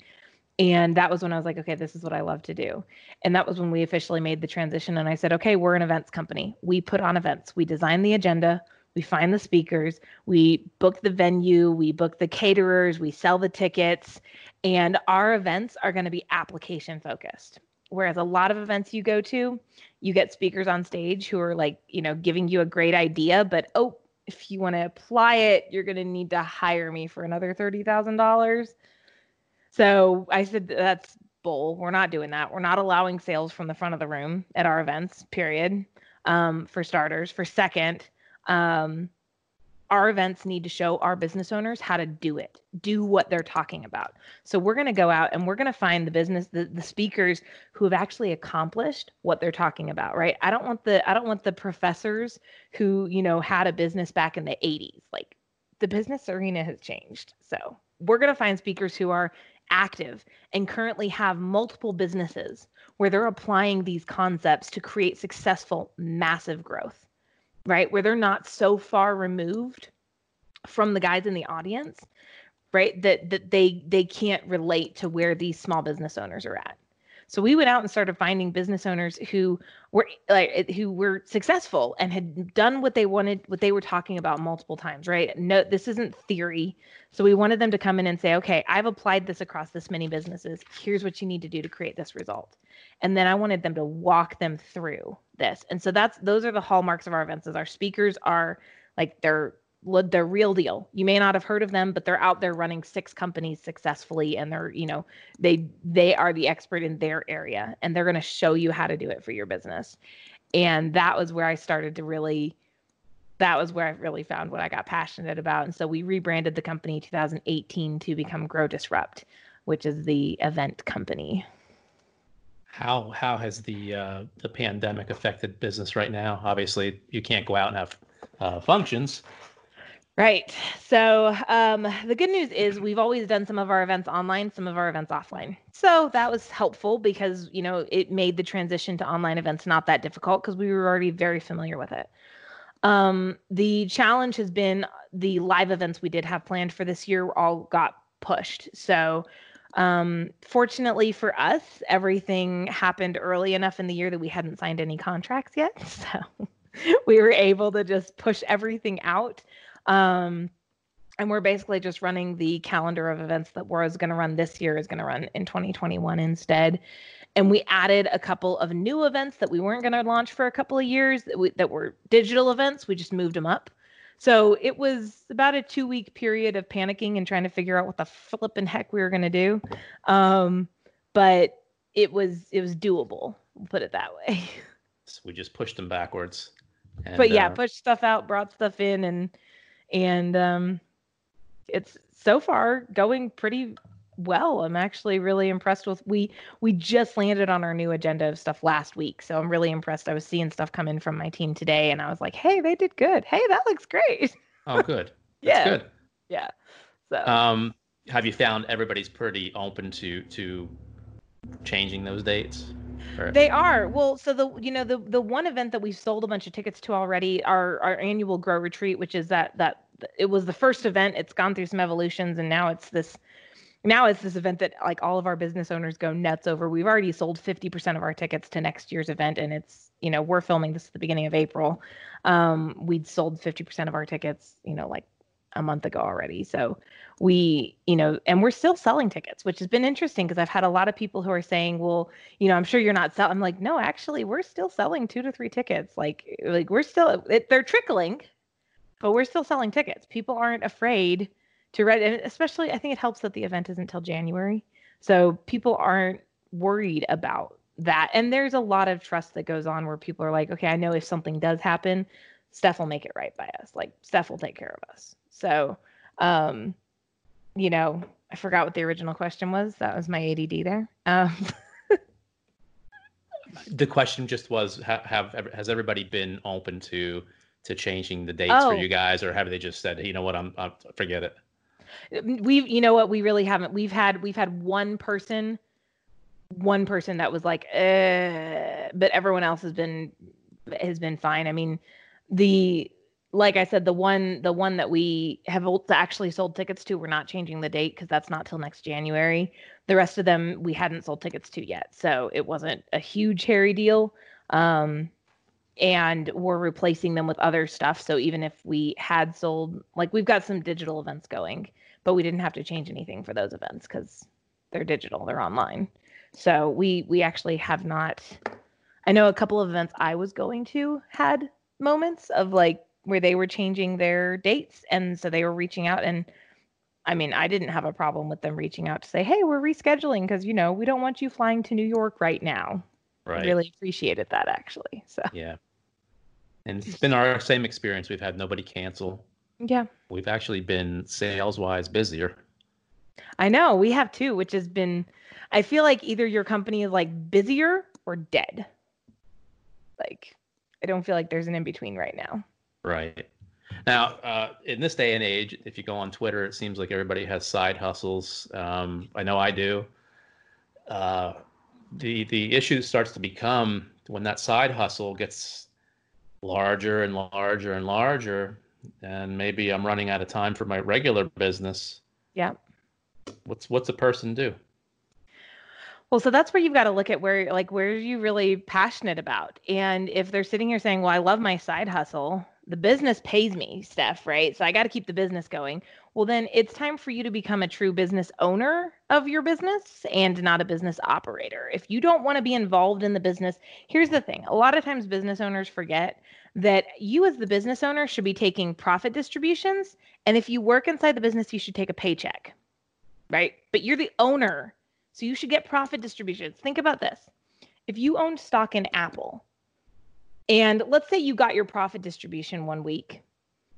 And that was when I was like, okay, this is what I love to do. And that was when we officially made the transition. And I said, okay, we're an events company. We put on events, we design the agenda, we find the speakers, we book the venue, we book the caterers, we sell the tickets, and our events are going to be application focused. Whereas a lot of events you go to, you get speakers on stage who are like, you know, giving you a great idea, but oh, if you want to apply it, you're going to need to hire me for another $30,000. So I said, that's bull. We're not doing that. We're not allowing sales from the front of the room at our events, period. Um, for starters. For second, um, our events need to show our business owners how to do it, do what they're talking about. So we're going to go out and we're going to find the business, the, the speakers who have actually accomplished what they're talking about, right? I don't want the I don't want the professors who, you know, had a business back in the 80s. Like the business arena has changed. So we're going to find speakers who are active and currently have multiple businesses where they're applying these concepts to create successful massive growth right? Where they're not so far removed from the guys in the audience, right? That that they they can't relate to where these small business owners are at. So we went out and started finding business owners who were like who were successful and had done what they wanted, what they were talking about multiple times, right? No, this isn't theory. So we wanted them to come in and say, okay, I've applied this across this many businesses. Here's what you need to do to create this result. And then I wanted them to walk them through this. And so that's those are the hallmarks of our events. Is our speakers are like they're the real deal. You may not have heard of them, but they're out there running six companies successfully and they're, you know, they they are the expert in their area and they're going to show you how to do it for your business. And that was where I started to really that was where I really found what I got passionate about. And so we rebranded the company 2018 to become Grow Disrupt, which is the event company. How how has the uh, the pandemic affected business right now? Obviously, you can't go out and have uh, functions, Right. So um, the good news is we've always done some of our events online, some of our events offline. So that was helpful because you know it made the transition to online events not that difficult because we were already very familiar with it. Um, the challenge has been the live events we did have planned for this year all got pushed. So um, fortunately for us, everything happened early enough in the year that we hadn't signed any contracts yet. So we were able to just push everything out um, and we're basically just running the calendar of events that was going to run this year is going to run in 2021 instead. And we added a couple of new events that we weren't going to launch for a couple of years that, we, that were digital events. We just moved them up. So it was about a two week period of panicking and trying to figure out what the flipping heck we were going to do. Um, but it was it was doable. We'll put it that way. So we just pushed them backwards. And, but yeah, uh, pushed stuff out, brought stuff in, and and um, it's so far going pretty well. I'm actually really impressed with we we just landed on our new agenda of stuff last week. So I'm really impressed. I was seeing stuff come in from my team today and I was like, "Hey, they did good. Hey, that looks great." Oh, good. That's yeah. good. Yeah. So um have you found everybody's pretty open to to changing those dates? They are. Well, so the you know the the one event that we've sold a bunch of tickets to already, our our annual grow retreat, which is that that it was the first event. It's gone through some evolutions, and now it's this now it's this event that like all of our business owners go nuts over. We've already sold 50% of our tickets to next year's event and it's, you know, we're filming this at the beginning of April. Um, we'd sold 50% of our tickets, you know, like a month ago already. So we, you know, and we're still selling tickets, which has been interesting because I've had a lot of people who are saying, well, you know, I'm sure you're not selling. I'm like, no, actually, we're still selling two to three tickets. Like, like we're still, it, they're trickling, but we're still selling tickets. People aren't afraid to read, and especially I think it helps that the event isn't until January. So people aren't worried about that. And there's a lot of trust that goes on where people are like, okay, I know if something does happen, Steph will make it right by us. Like Steph will take care of us. So, um, you know, I forgot what the original question was. That was my ADD there. Um, the question just was have, have has everybody been open to to changing the dates Oh. for you guys or have they just said you know what i'm, I'm forget it we've you know what we really haven't we've had we've had one person one person that was like uh, but everyone else has been has been fine i mean the like i said the one the one that we have actually sold tickets to we're not changing the date because that's not till next january. The rest of them we hadn't sold tickets to yet so it wasn't a huge hairy deal um and we're replacing them with other stuff so even if we had sold like we've got some digital events going but we didn't have to change anything for those events because they're digital they're online. So we we actually have not i know a couple of events i was going to had moments of like where they were changing their dates and so they were reaching out and i mean i didn't have a problem with them reaching out to say hey we're rescheduling because you know we don't want you flying to new york right now. Right. i really appreciated that actually so. Yeah. And it's been our same experience. We've had nobody cancel. Yeah. We've actually been sales wise busier. I know we have too, which has been. I feel like either your company is like busier or dead. Like, I don't feel like there's an in between right now. Right. Now, uh, in this day and age, if you go on Twitter, it seems like everybody has side hustles. Um, I know I do. Uh, the the issue starts to become when that side hustle gets larger and larger and larger, and maybe I'm running out of time for my regular business. Yeah. What's what's a person do? Well, so that's where you've got to look at where, like, where are you really passionate about? And if they're sitting here saying, well, I love my side hustle, the business pays me, Steph, right? So I got to keep the business going. Well, then it's time for you to become a true business owner of your business and not a business operator. If you don't want to be involved in the business, here's the thing a lot of times business owners forget that you, as the business owner, should be taking profit distributions. And if you work inside the business, you should take a paycheck, right? But you're the owner. So you should get profit distributions. Think about this. If you owned stock in Apple, and let's say you got your profit distribution one week,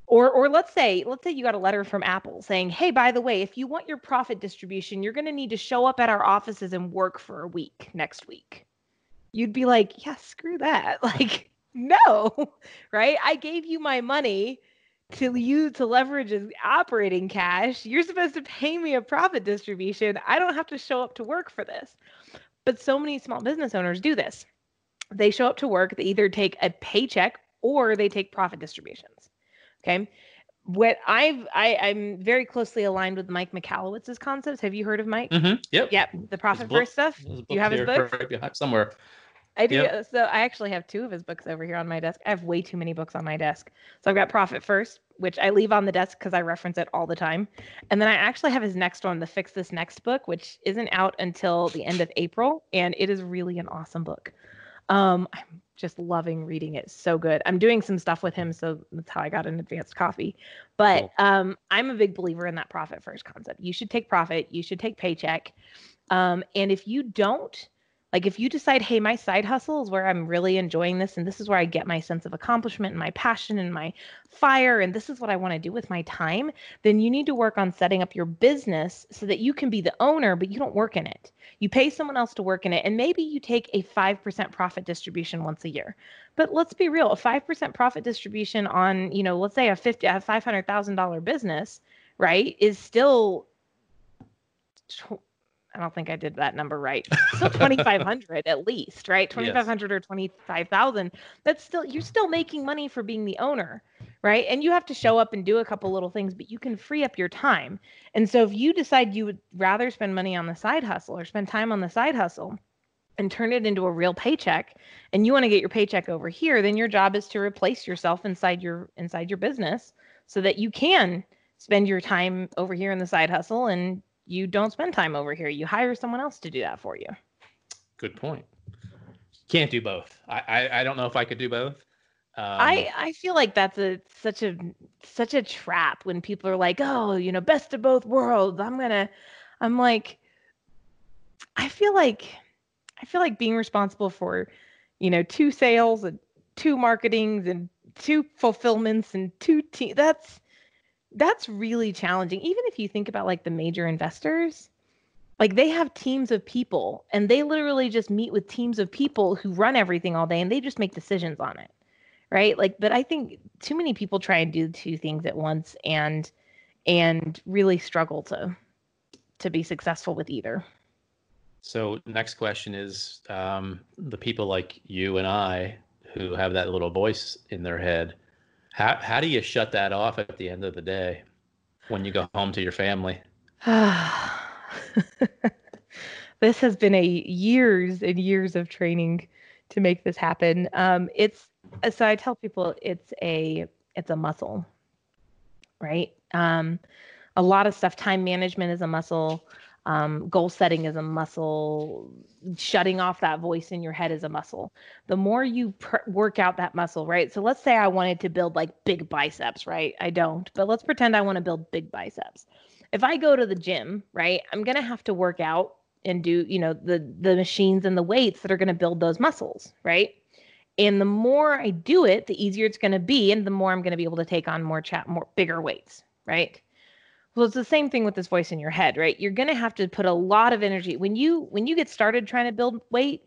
or or let's say let's say you got a letter from Apple saying, "Hey, by the way, if you want your profit distribution, you're going to need to show up at our offices and work for a week next week." You'd be like, "Yeah, screw that." Like, no. Right? I gave you my money to you to leverage as operating cash. You're supposed to pay me a profit distribution. I don't have to show up to work for this. But so many small business owners do this. They show up to work, they either take a paycheck or they take profit distributions. Okay. What I've I, I'm very closely aligned with Mike Michalowicz's concepts. Have you heard of Mike? Mm-hmm. Yep. Yep, the profit first stuff. Do you have his book? right behind- somewhere? I do. Yep. So I actually have two of his books over here on my desk. I have way too many books on my desk. So I've got Profit First, which I leave on the desk because I reference it all the time. And then I actually have his next one, the Fix This Next book, which isn't out until the end of April. And it is really an awesome book. Um, I'm just loving reading it. So good. I'm doing some stuff with him. So that's how I got an advanced coffee. But Cool. um, I'm a big believer in that profit first concept. You should take profit, you should take paycheck. Um, and if you don't, like if you decide, hey, my side hustle is where I'm really enjoying this, and this is where I get my sense of accomplishment and my passion and my fire, and this is what I want to do with my time, then you need to work on setting up your business so that you can be the owner, but you don't work in it. You pay someone else to work in it, and maybe you take a 5% profit distribution once a year. But let's be real, a 5% profit distribution on, you know, let's say a 50 a $500,000 business, right, is still tw- I don't think I did that number right. Still 2500 at least, right? 2500 or 25,000. That's still you're still making money for being the owner, right? And you have to show up and do a couple little things, but you can free up your time. And so if you decide you would rather spend money on the side hustle or spend time on the side hustle and turn it into a real paycheck and you want to get your paycheck over here, then your job is to replace yourself inside your inside your business so that you can spend your time over here in the side hustle and you don't spend time over here. You hire someone else to do that for you. Good point. Can't do both. I, I, I don't know if I could do both. Um, I I feel like that's a such a such a trap when people are like, "Oh, you know, best of both worlds." I'm going to I'm like I feel like I feel like being responsible for, you know, two sales and two marketings and two fulfillments and two te- that's that's really challenging. Even if you think about like the major investors, like they have teams of people and they literally just meet with teams of people who run everything all day and they just make decisions on it. Right? Like but I think too many people try and do two things at once and and really struggle to to be successful with either. So next question is um, the people like you and I who have that little voice in their head. How how do you shut that off at the end of the day when you go home to your family? this has been a years and years of training to make this happen. Um, it's so I tell people it's a it's a muscle, right? Um, a lot of stuff. Time management is a muscle. Um, goal setting is a muscle. Shutting off that voice in your head is a muscle. The more you pr- work out that muscle, right? So let's say I wanted to build like big biceps, right? I don't, but let's pretend I want to build big biceps. If I go to the gym, right, I'm gonna have to work out and do, you know, the the machines and the weights that are gonna build those muscles, right? And the more I do it, the easier it's gonna be, and the more I'm gonna be able to take on more chat, more bigger weights, right? Well, it's the same thing with this voice in your head, right? You're going to have to put a lot of energy when you when you get started trying to build weight,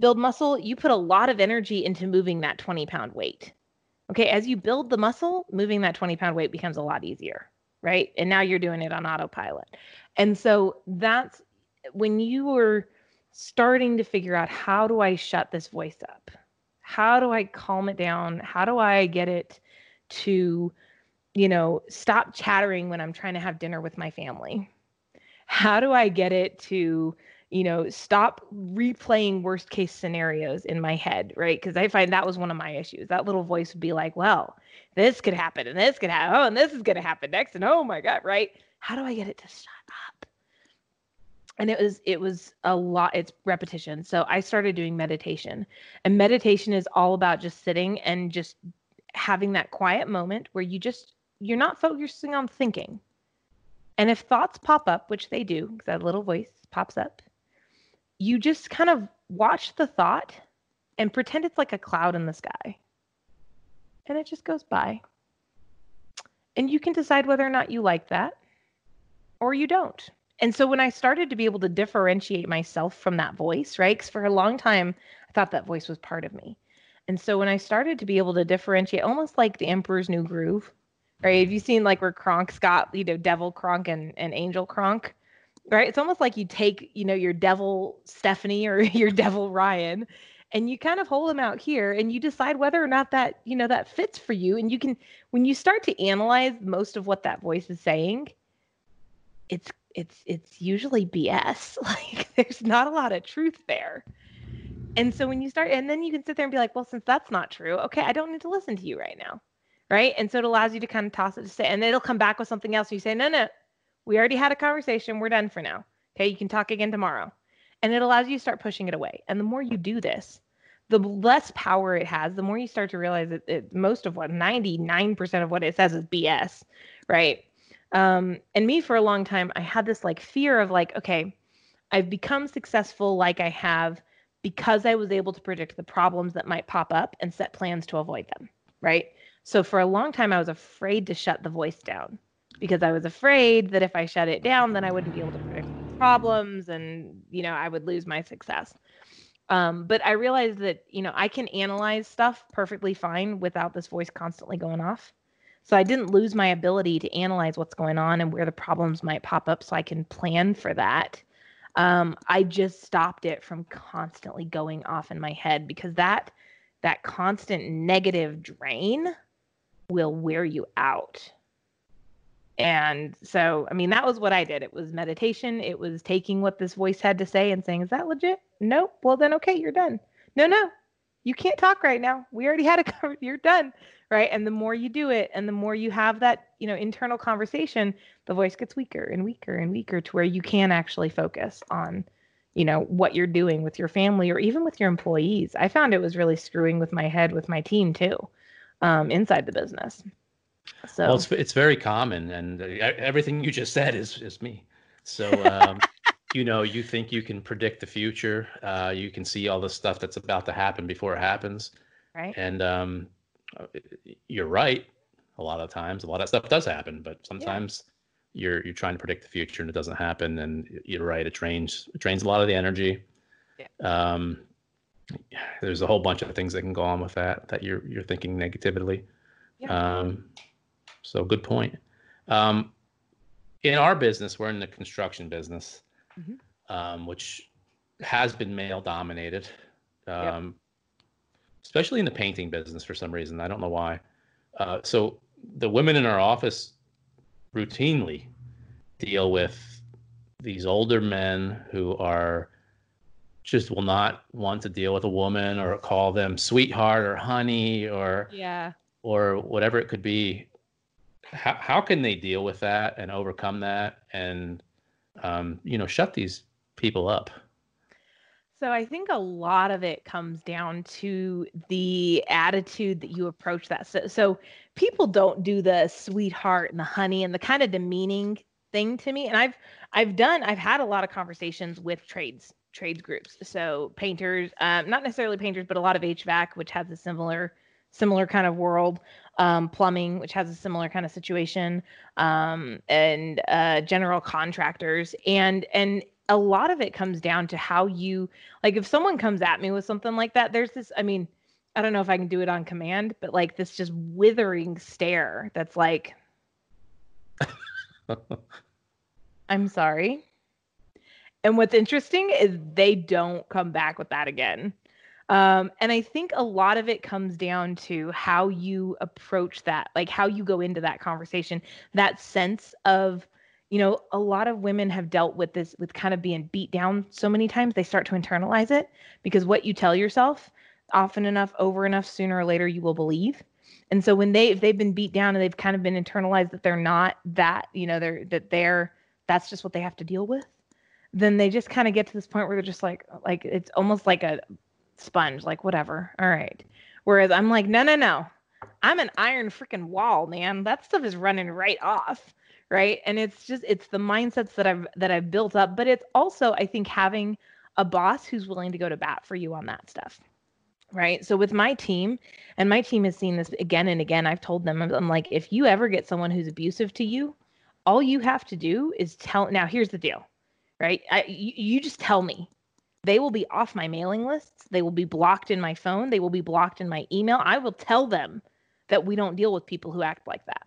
build muscle, you put a lot of energy into moving that 20 pound weight. Okay, as you build the muscle, moving that 20 pound weight becomes a lot easier, right? And now you're doing it on autopilot. And so that's when you were starting to figure out how do I shut this voice up? How do I calm it down? How do I get it to you know, stop chattering when I'm trying to have dinner with my family? How do I get it to, you know, stop replaying worst case scenarios in my head, right? Because I find that was one of my issues. That little voice would be like, well, this could happen and this could happen. Oh, and this is going to happen next. And oh my God, right? How do I get it to shut up? and it was it was a lot it's repetition so i started doing meditation and meditation is all about just sitting and just having that quiet moment where you just you're not focusing on thinking. And if thoughts pop up, which they do, because that little voice pops up, you just kind of watch the thought and pretend it's like a cloud in the sky. And it just goes by. And you can decide whether or not you like that or you don't. And so when I started to be able to differentiate myself from that voice, right? Because for a long time, I thought that voice was part of me. And so when I started to be able to differentiate, almost like the Emperor's New Groove, right? Have you seen like where Kronk's got, you know, Devil Kronk and, and Angel Kronk? Right? It's almost like you take, you know, your devil Stephanie or your devil Ryan and you kind of hold them out here and you decide whether or not that, you know, that fits for you. And you can when you start to analyze most of what that voice is saying, it's it's it's usually BS. Like there's not a lot of truth there. And so when you start and then you can sit there and be like, well, since that's not true, okay, I don't need to listen to you right now right? And so it allows you to kind of toss it to say, and it'll come back with something else. You say, no, no, we already had a conversation. We're done for now. Okay, you can talk again tomorrow. And it allows you to start pushing it away. And the more you do this, the less power it has, the more you start to realize that it, most of what 99% of what it says is BS, right? Um, and me for a long time, I had this like fear of like, okay, I've become successful like I have because I was able to predict the problems that might pop up and set plans to avoid them, right? So for a long time, I was afraid to shut the voice down because I was afraid that if I shut it down, then I wouldn't be able to predict problems and, you know, I would lose my success. Um, but I realized that, you know, I can analyze stuff perfectly fine without this voice constantly going off. So I didn't lose my ability to analyze what's going on and where the problems might pop up so I can plan for that. Um, I just stopped it from constantly going off in my head because that that constant negative drain will wear you out. And so, I mean, that was what I did. It was meditation. It was taking what this voice had to say and saying, Is that legit? Nope. Well, then, okay, you're done. No, no, you can't talk right now. We already had a cover. You're done. Right. And the more you do it and the more you have that, you know, internal conversation, the voice gets weaker and weaker and weaker to where you can actually focus on, you know, what you're doing with your family or even with your employees. I found it was really screwing with my head with my team too um, inside the business. So well, it's it's very common, and uh, everything you just said is is me. So um, you know you think you can predict the future uh, you can see all the stuff that's about to happen before it happens right and um, uh, you're right a lot of times a lot of stuff does happen but sometimes yeah. you're you're trying to predict the future and it doesn't happen and you're right it drains it drains a lot of the energy yeah. um, there's a whole bunch of things that can go on with that that you're you're thinking negatively yeah. um, so good point um, in our business we're in the construction business mm-hmm. um, which has been male dominated, um, yep. especially in the painting business for some reason. I don't know why. Uh, so the women in our office routinely deal with these older men who are just will not want to deal with a woman or call them sweetheart or honey or yeah or whatever it could be how, how can they deal with that and overcome that and um, you know, shut these people up? So I think a lot of it comes down to the attitude that you approach that. So, so people don't do the sweetheart and the honey and the kind of demeaning thing to me. And I've I've done I've had a lot of conversations with trades trades groups. So painters, um, not necessarily painters, but a lot of HVAC, which has a similar similar kind of world um, plumbing, which has a similar kind of situation, um, and uh, general contractors, and and a lot of it comes down to how you like. If someone comes at me with something like that, there's this. I mean, I don't know if I can do it on command, but like this just withering stare that's like, I'm sorry. And what's interesting is they don't come back with that again. Um, and I think a lot of it comes down to how you approach that, like how you go into that conversation, that sense of, you know, a lot of women have dealt with this, with kind of being beat down so many times, they start to internalize it because what you tell yourself often enough, over enough, sooner or later, you will believe. And so when they, if they've been beat down and they've kind of been internalized that they're not that, you know, they're, that they're, that's just what they have to deal with then they just kind of get to this point where they're just like like it's almost like a sponge, like whatever. All right. Whereas I'm like, no, no, no. I'm an iron freaking wall, man. That stuff is running right off. Right. And it's just it's the mindsets that I've that I've built up. But it's also, I think, having a boss who's willing to go to bat for you on that stuff. Right. So with my team, and my team has seen this again and again. I've told them, I'm like, if you ever get someone who's abusive to you, all you have to do is tell now here's the deal right I, you, you just tell me they will be off my mailing lists. They will be blocked in my phone. They will be blocked in my email. I will tell them that we don't deal with people who act like that.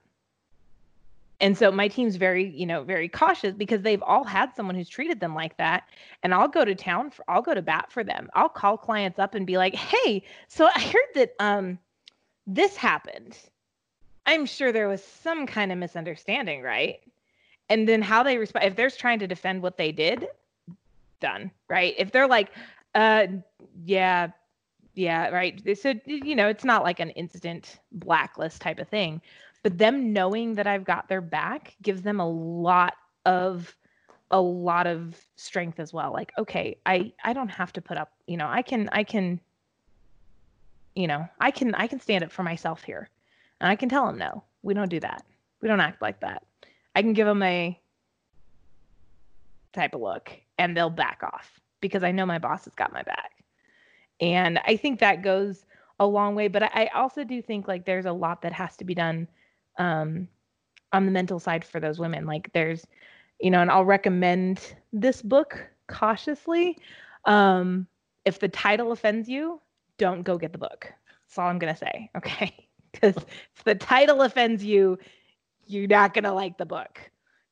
And so my team's very, you know, very cautious because they've all had someone who's treated them like that. And I'll go to town for I'll go to bat for them. I'll call clients up and be like, "Hey, so I heard that um this happened. I'm sure there was some kind of misunderstanding, right?" And then how they respond if they're trying to defend what they did, done, right? If they're like, uh, yeah, yeah, right. So, you know, it's not like an instant blacklist type of thing, but them knowing that I've got their back gives them a lot of a lot of strength as well. Like, okay, I I don't have to put up, you know, I can I can you know, I can I can stand up for myself here. And I can tell them no. We don't do that. We don't act like that. I can give them a type of look and they'll back off because I know my boss has got my back. And I think that goes a long way. But I also do think like there's a lot that has to be done um, on the mental side for those women. Like there's, you know, and I'll recommend this book cautiously. Um, if the title offends you, don't go get the book. That's all I'm gonna say. Okay. Because if the title offends you, you're not gonna like the book.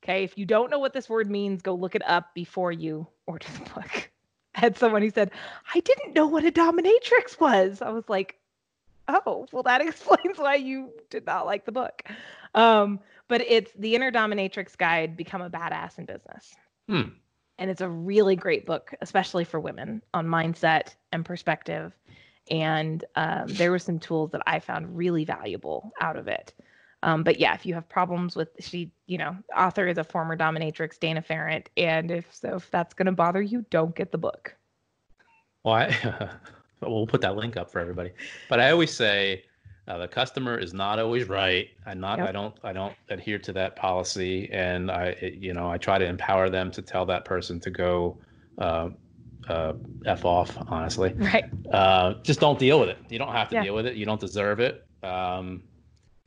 Okay. If you don't know what this word means, go look it up before you order the book. I had someone who said, I didn't know what a dominatrix was. I was like, oh, well, that explains why you did not like the book. Um, but it's the Inner Dominatrix Guide Become a Badass in Business. Hmm. And it's a really great book, especially for women on mindset and perspective. And um, there were some tools that I found really valuable out of it. Um, but yeah, if you have problems with she, you know, author is a former dominatrix, Dana Ferrant, and if so, if that's going to bother you, don't get the book. Well, I, we'll put that link up for everybody. But I always say, Uh, the customer is not always right. I'm not. Yep. I don't. I don't adhere to that policy, and I, it- you know, I try to empower them to tell that person to go uh, uh, f off. Honestly, Right. uh, just don't deal with it. You don't have to Yeah. deal with it. You don't deserve it. Um,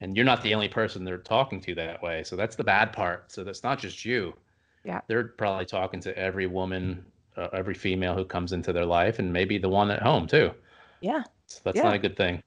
and you're not the only person they're talking to that way. So that's the bad part. So that's not just you. Yeah. They're probably talking to every woman, uh, every female who comes into their life, and maybe the one at home too. Yeah. So that's Yeah. not a good thing.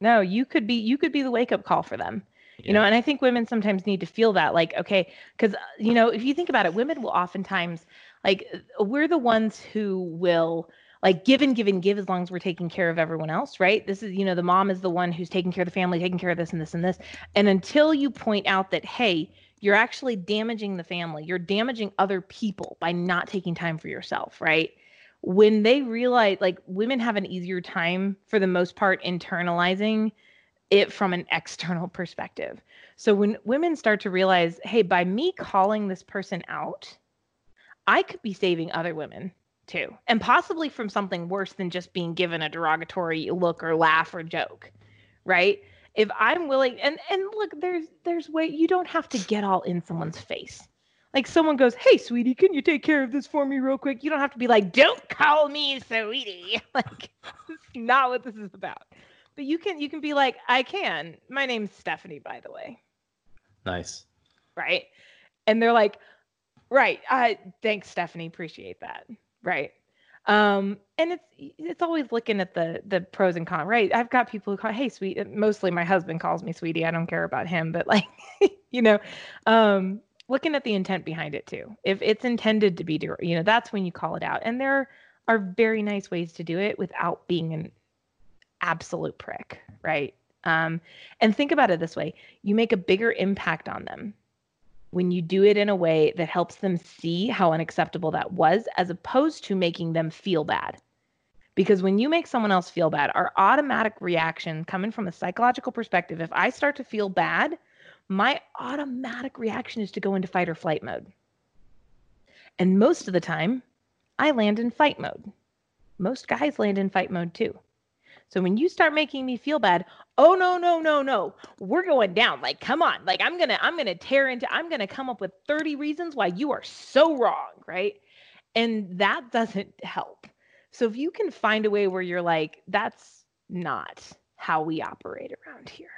No, you could be you could be the wake up call for them. You know, and I think women sometimes need to feel that like okay, cuz you know, if you think about it, women will oftentimes like we're the ones who will like give and give and give as long as we're taking care of everyone else, right? This is, you know, the mom is the one who's taking care of the family, taking care of this and this and this. And until you point out that, hey, you're actually damaging the family, you're damaging other people by not taking time for yourself, right? When they realize, like, women have an easier time for the most part internalizing it from an external perspective. So when women start to realize, hey, by me calling this person out, I could be saving other women too, and possibly from something worse than just being given a derogatory look or laugh or joke, right? If I'm willing, and and look, there's there's way you don't have to get all in someone's face. Like someone goes, "Hey, sweetie, can you take care of this for me real quick?" You don't have to be like, "Don't call me sweetie." Like, that's not what this is about. But you can you can be like, "I can. My name's Stephanie, by the way." Nice. right? And they're like, right, uh, thanks, Stephanie, appreciate that, right? Um, and it's it's always looking at the the pros and cons, right? I've got people who call, hey, sweet. uh, Mostly my husband calls me sweetie. I don't care about him, but like, you know, um, looking at the intent behind it too. If it's intended to be, you know, that's when you call it out. And there are very nice ways to do it without being an absolute prick, right? Um, and think about it this way: you make a bigger impact on them when you do it in a way that helps them see how unacceptable that was, as opposed to making them feel bad. Because when you make someone else feel bad, our automatic reaction, coming from a psychological perspective, if I start to feel bad, my automatic reaction is to go into fight or flight mode. And most of the time, I land in fight mode. Most guys land in fight mode too. So when you start making me feel bad, oh no, no, no, no. We're going down. Like, come on. Like I'm gonna, I'm gonna tear into, I'm gonna come up with 30 reasons why you are so wrong, right? And that doesn't help. So if you can find a way where you're like, that's not how we operate around here.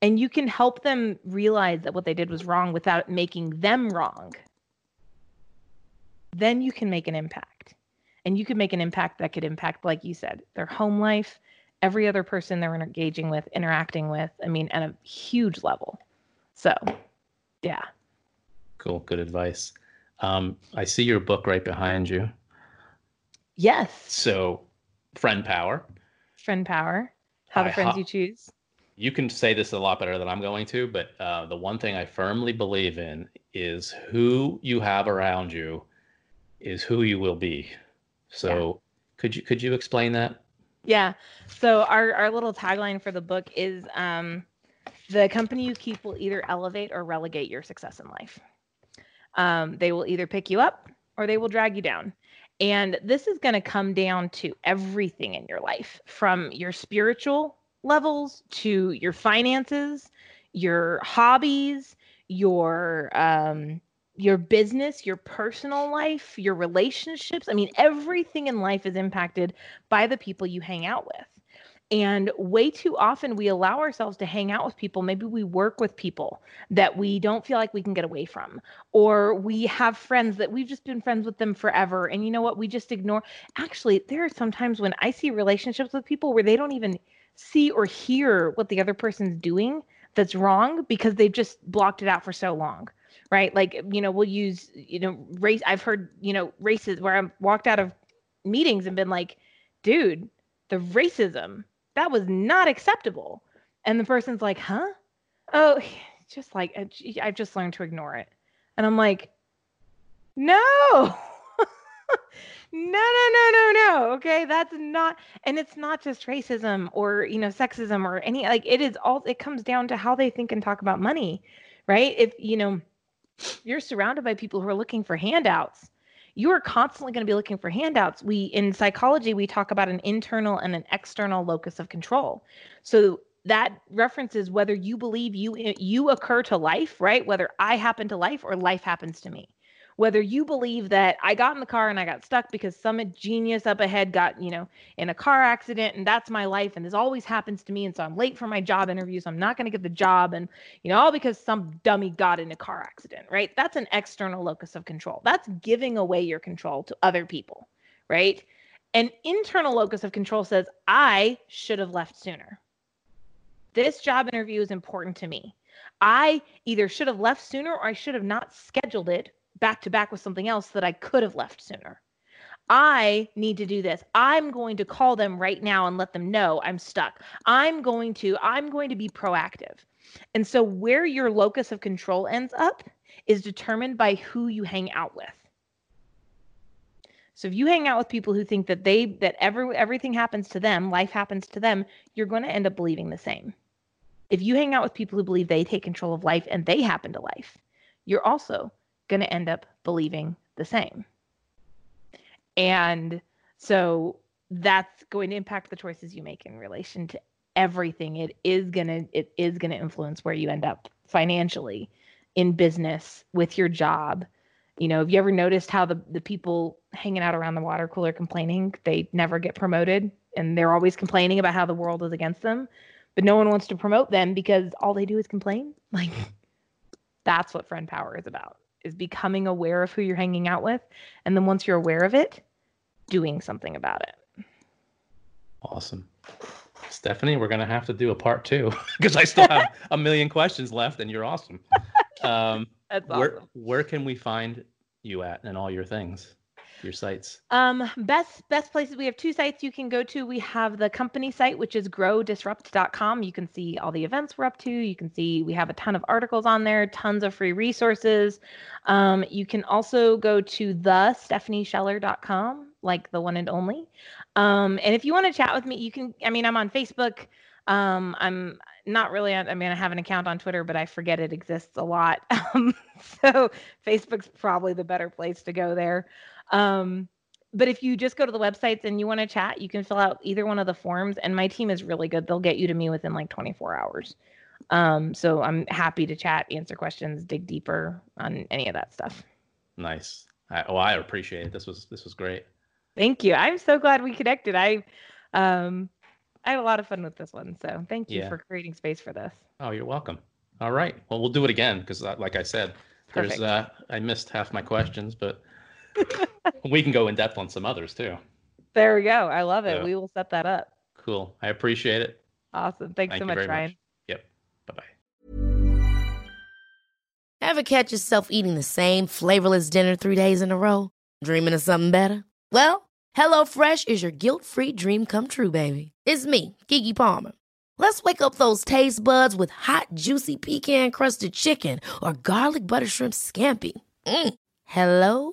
And you can help them realize that what they did was wrong without making them wrong. Then you can make an impact and you could make an impact that could impact like you said their home life every other person they're engaging with interacting with i mean at a huge level so yeah Cool. Good advice. Um, I see your book right behind you. yes So, friend power. friend power how the I friends ho- you choose You can say this a lot better than I'm going to, but uh, the one thing I firmly believe in is who you have around you is who you will be. So, could you could you explain that? yeah. So our our little tagline for the book is um the company you keep will either elevate or relegate your success in life. Um, they will either pick you up or they will drag you down. And this is going to come down to everything in your life from your spiritual levels to your finances your hobbies your um your business your personal life your relationships i mean everything in life is impacted by the people you hang out with and way too often we allow ourselves to hang out with people. Maybe we work with people that we don't feel like we can get away from, or we have friends that we've just been friends with them forever. And you know what? We just ignore. Actually, there are sometimes when I see relationships with people where they don't even see or hear what the other person's doing that's wrong because they've just blocked it out for so long. Right. Like, you know, we'll use, you know, race. I've heard, you know, races where I've walked out of meetings and been like, dude, the racism that was not acceptable. And the person's like huh? Oh just like uh, i've just learned to ignore it. And i'm like no. No no no no no okay? That's not and it's not just racism or you know sexism or any like it is all it comes down to how they think and talk about money right? If you know you're surrounded by people who are looking for handouts you are constantly going to be looking for handouts. We in psychology we talk about an internal and an external locus of control. So that references whether you believe you you occur to life, right? Whether I happen to life or life happens to me whether you believe that I got in the car and I got stuck because some genius up ahead got, you know, in a car accident and that's my life and this always happens to me and so I'm late for my job interview so I'm not going to get the job and you know all because some dummy got in a car accident, right? That's an external locus of control. That's giving away your control to other people, right? An internal locus of control says I should have left sooner. This job interview is important to me. I either should have left sooner or I should have not scheduled it back to back with something else that I could have left sooner. I need to do this. I'm going to call them right now and let them know I'm stuck. I'm going to I'm going to be proactive. And so where your locus of control ends up is determined by who you hang out with. So if you hang out with people who think that they that every everything happens to them, life happens to them, you're going to end up believing the same. If you hang out with people who believe they take control of life and they happen to life, you're also going to end up believing the same. And so that's going to impact the choices you make in relation to everything. It is going to it is going to influence where you end up financially in business with your job. You know, have you ever noticed how the the people hanging out around the water cooler complaining, they never get promoted and they're always complaining about how the world is against them, but no one wants to promote them because all they do is complain? Like that's what friend power is about is becoming aware of who you're hanging out with. And then once you're aware of it, doing something about it. Awesome. Stephanie, we're going to have to do a part two because I still have a million questions left and you're awesome. Um, That's awesome. Where, where can we find you at and all your things? Your sites? Um, best best places. We have two sites you can go to. We have the company site, which is growdisrupt.com. You can see all the events we're up to. You can see we have a ton of articles on there, tons of free resources. Um, you can also go to the stephaniescheller.com, like the one and only. Um, and if you want to chat with me, you can. I mean, I'm on Facebook. Um, I'm not really. I mean, I have an account on Twitter, but I forget it exists a lot. Um, so Facebook's probably the better place to go there. Um, but if you just go to the websites and you want to chat, you can fill out either one of the forms. And my team is really good. They'll get you to me within like 24 hours. Um, so I'm happy to chat, answer questions, dig deeper on any of that stuff. Nice. I, oh, I appreciate it. This was this was great. Thank you. I'm so glad we connected. I um I had a lot of fun with this one. So thank you yeah. for creating space for this. Oh, you're welcome. All right. Well, we'll do it again because, uh, like I said, there's uh, I missed half my questions, but we can go in depth on some others too. There we go. I love it. So, we will set that up. Cool. I appreciate it. Awesome. Thanks Thank so much, Ryan. Much. Yep. Bye bye. Ever catch yourself eating the same flavorless dinner three days in a row? Dreaming of something better? Well, HelloFresh is your guilt free dream come true, baby. It's me, Keke Palmer. Let's wake up those taste buds with hot, juicy pecan crusted chicken or garlic butter shrimp scampi. Mm. Hello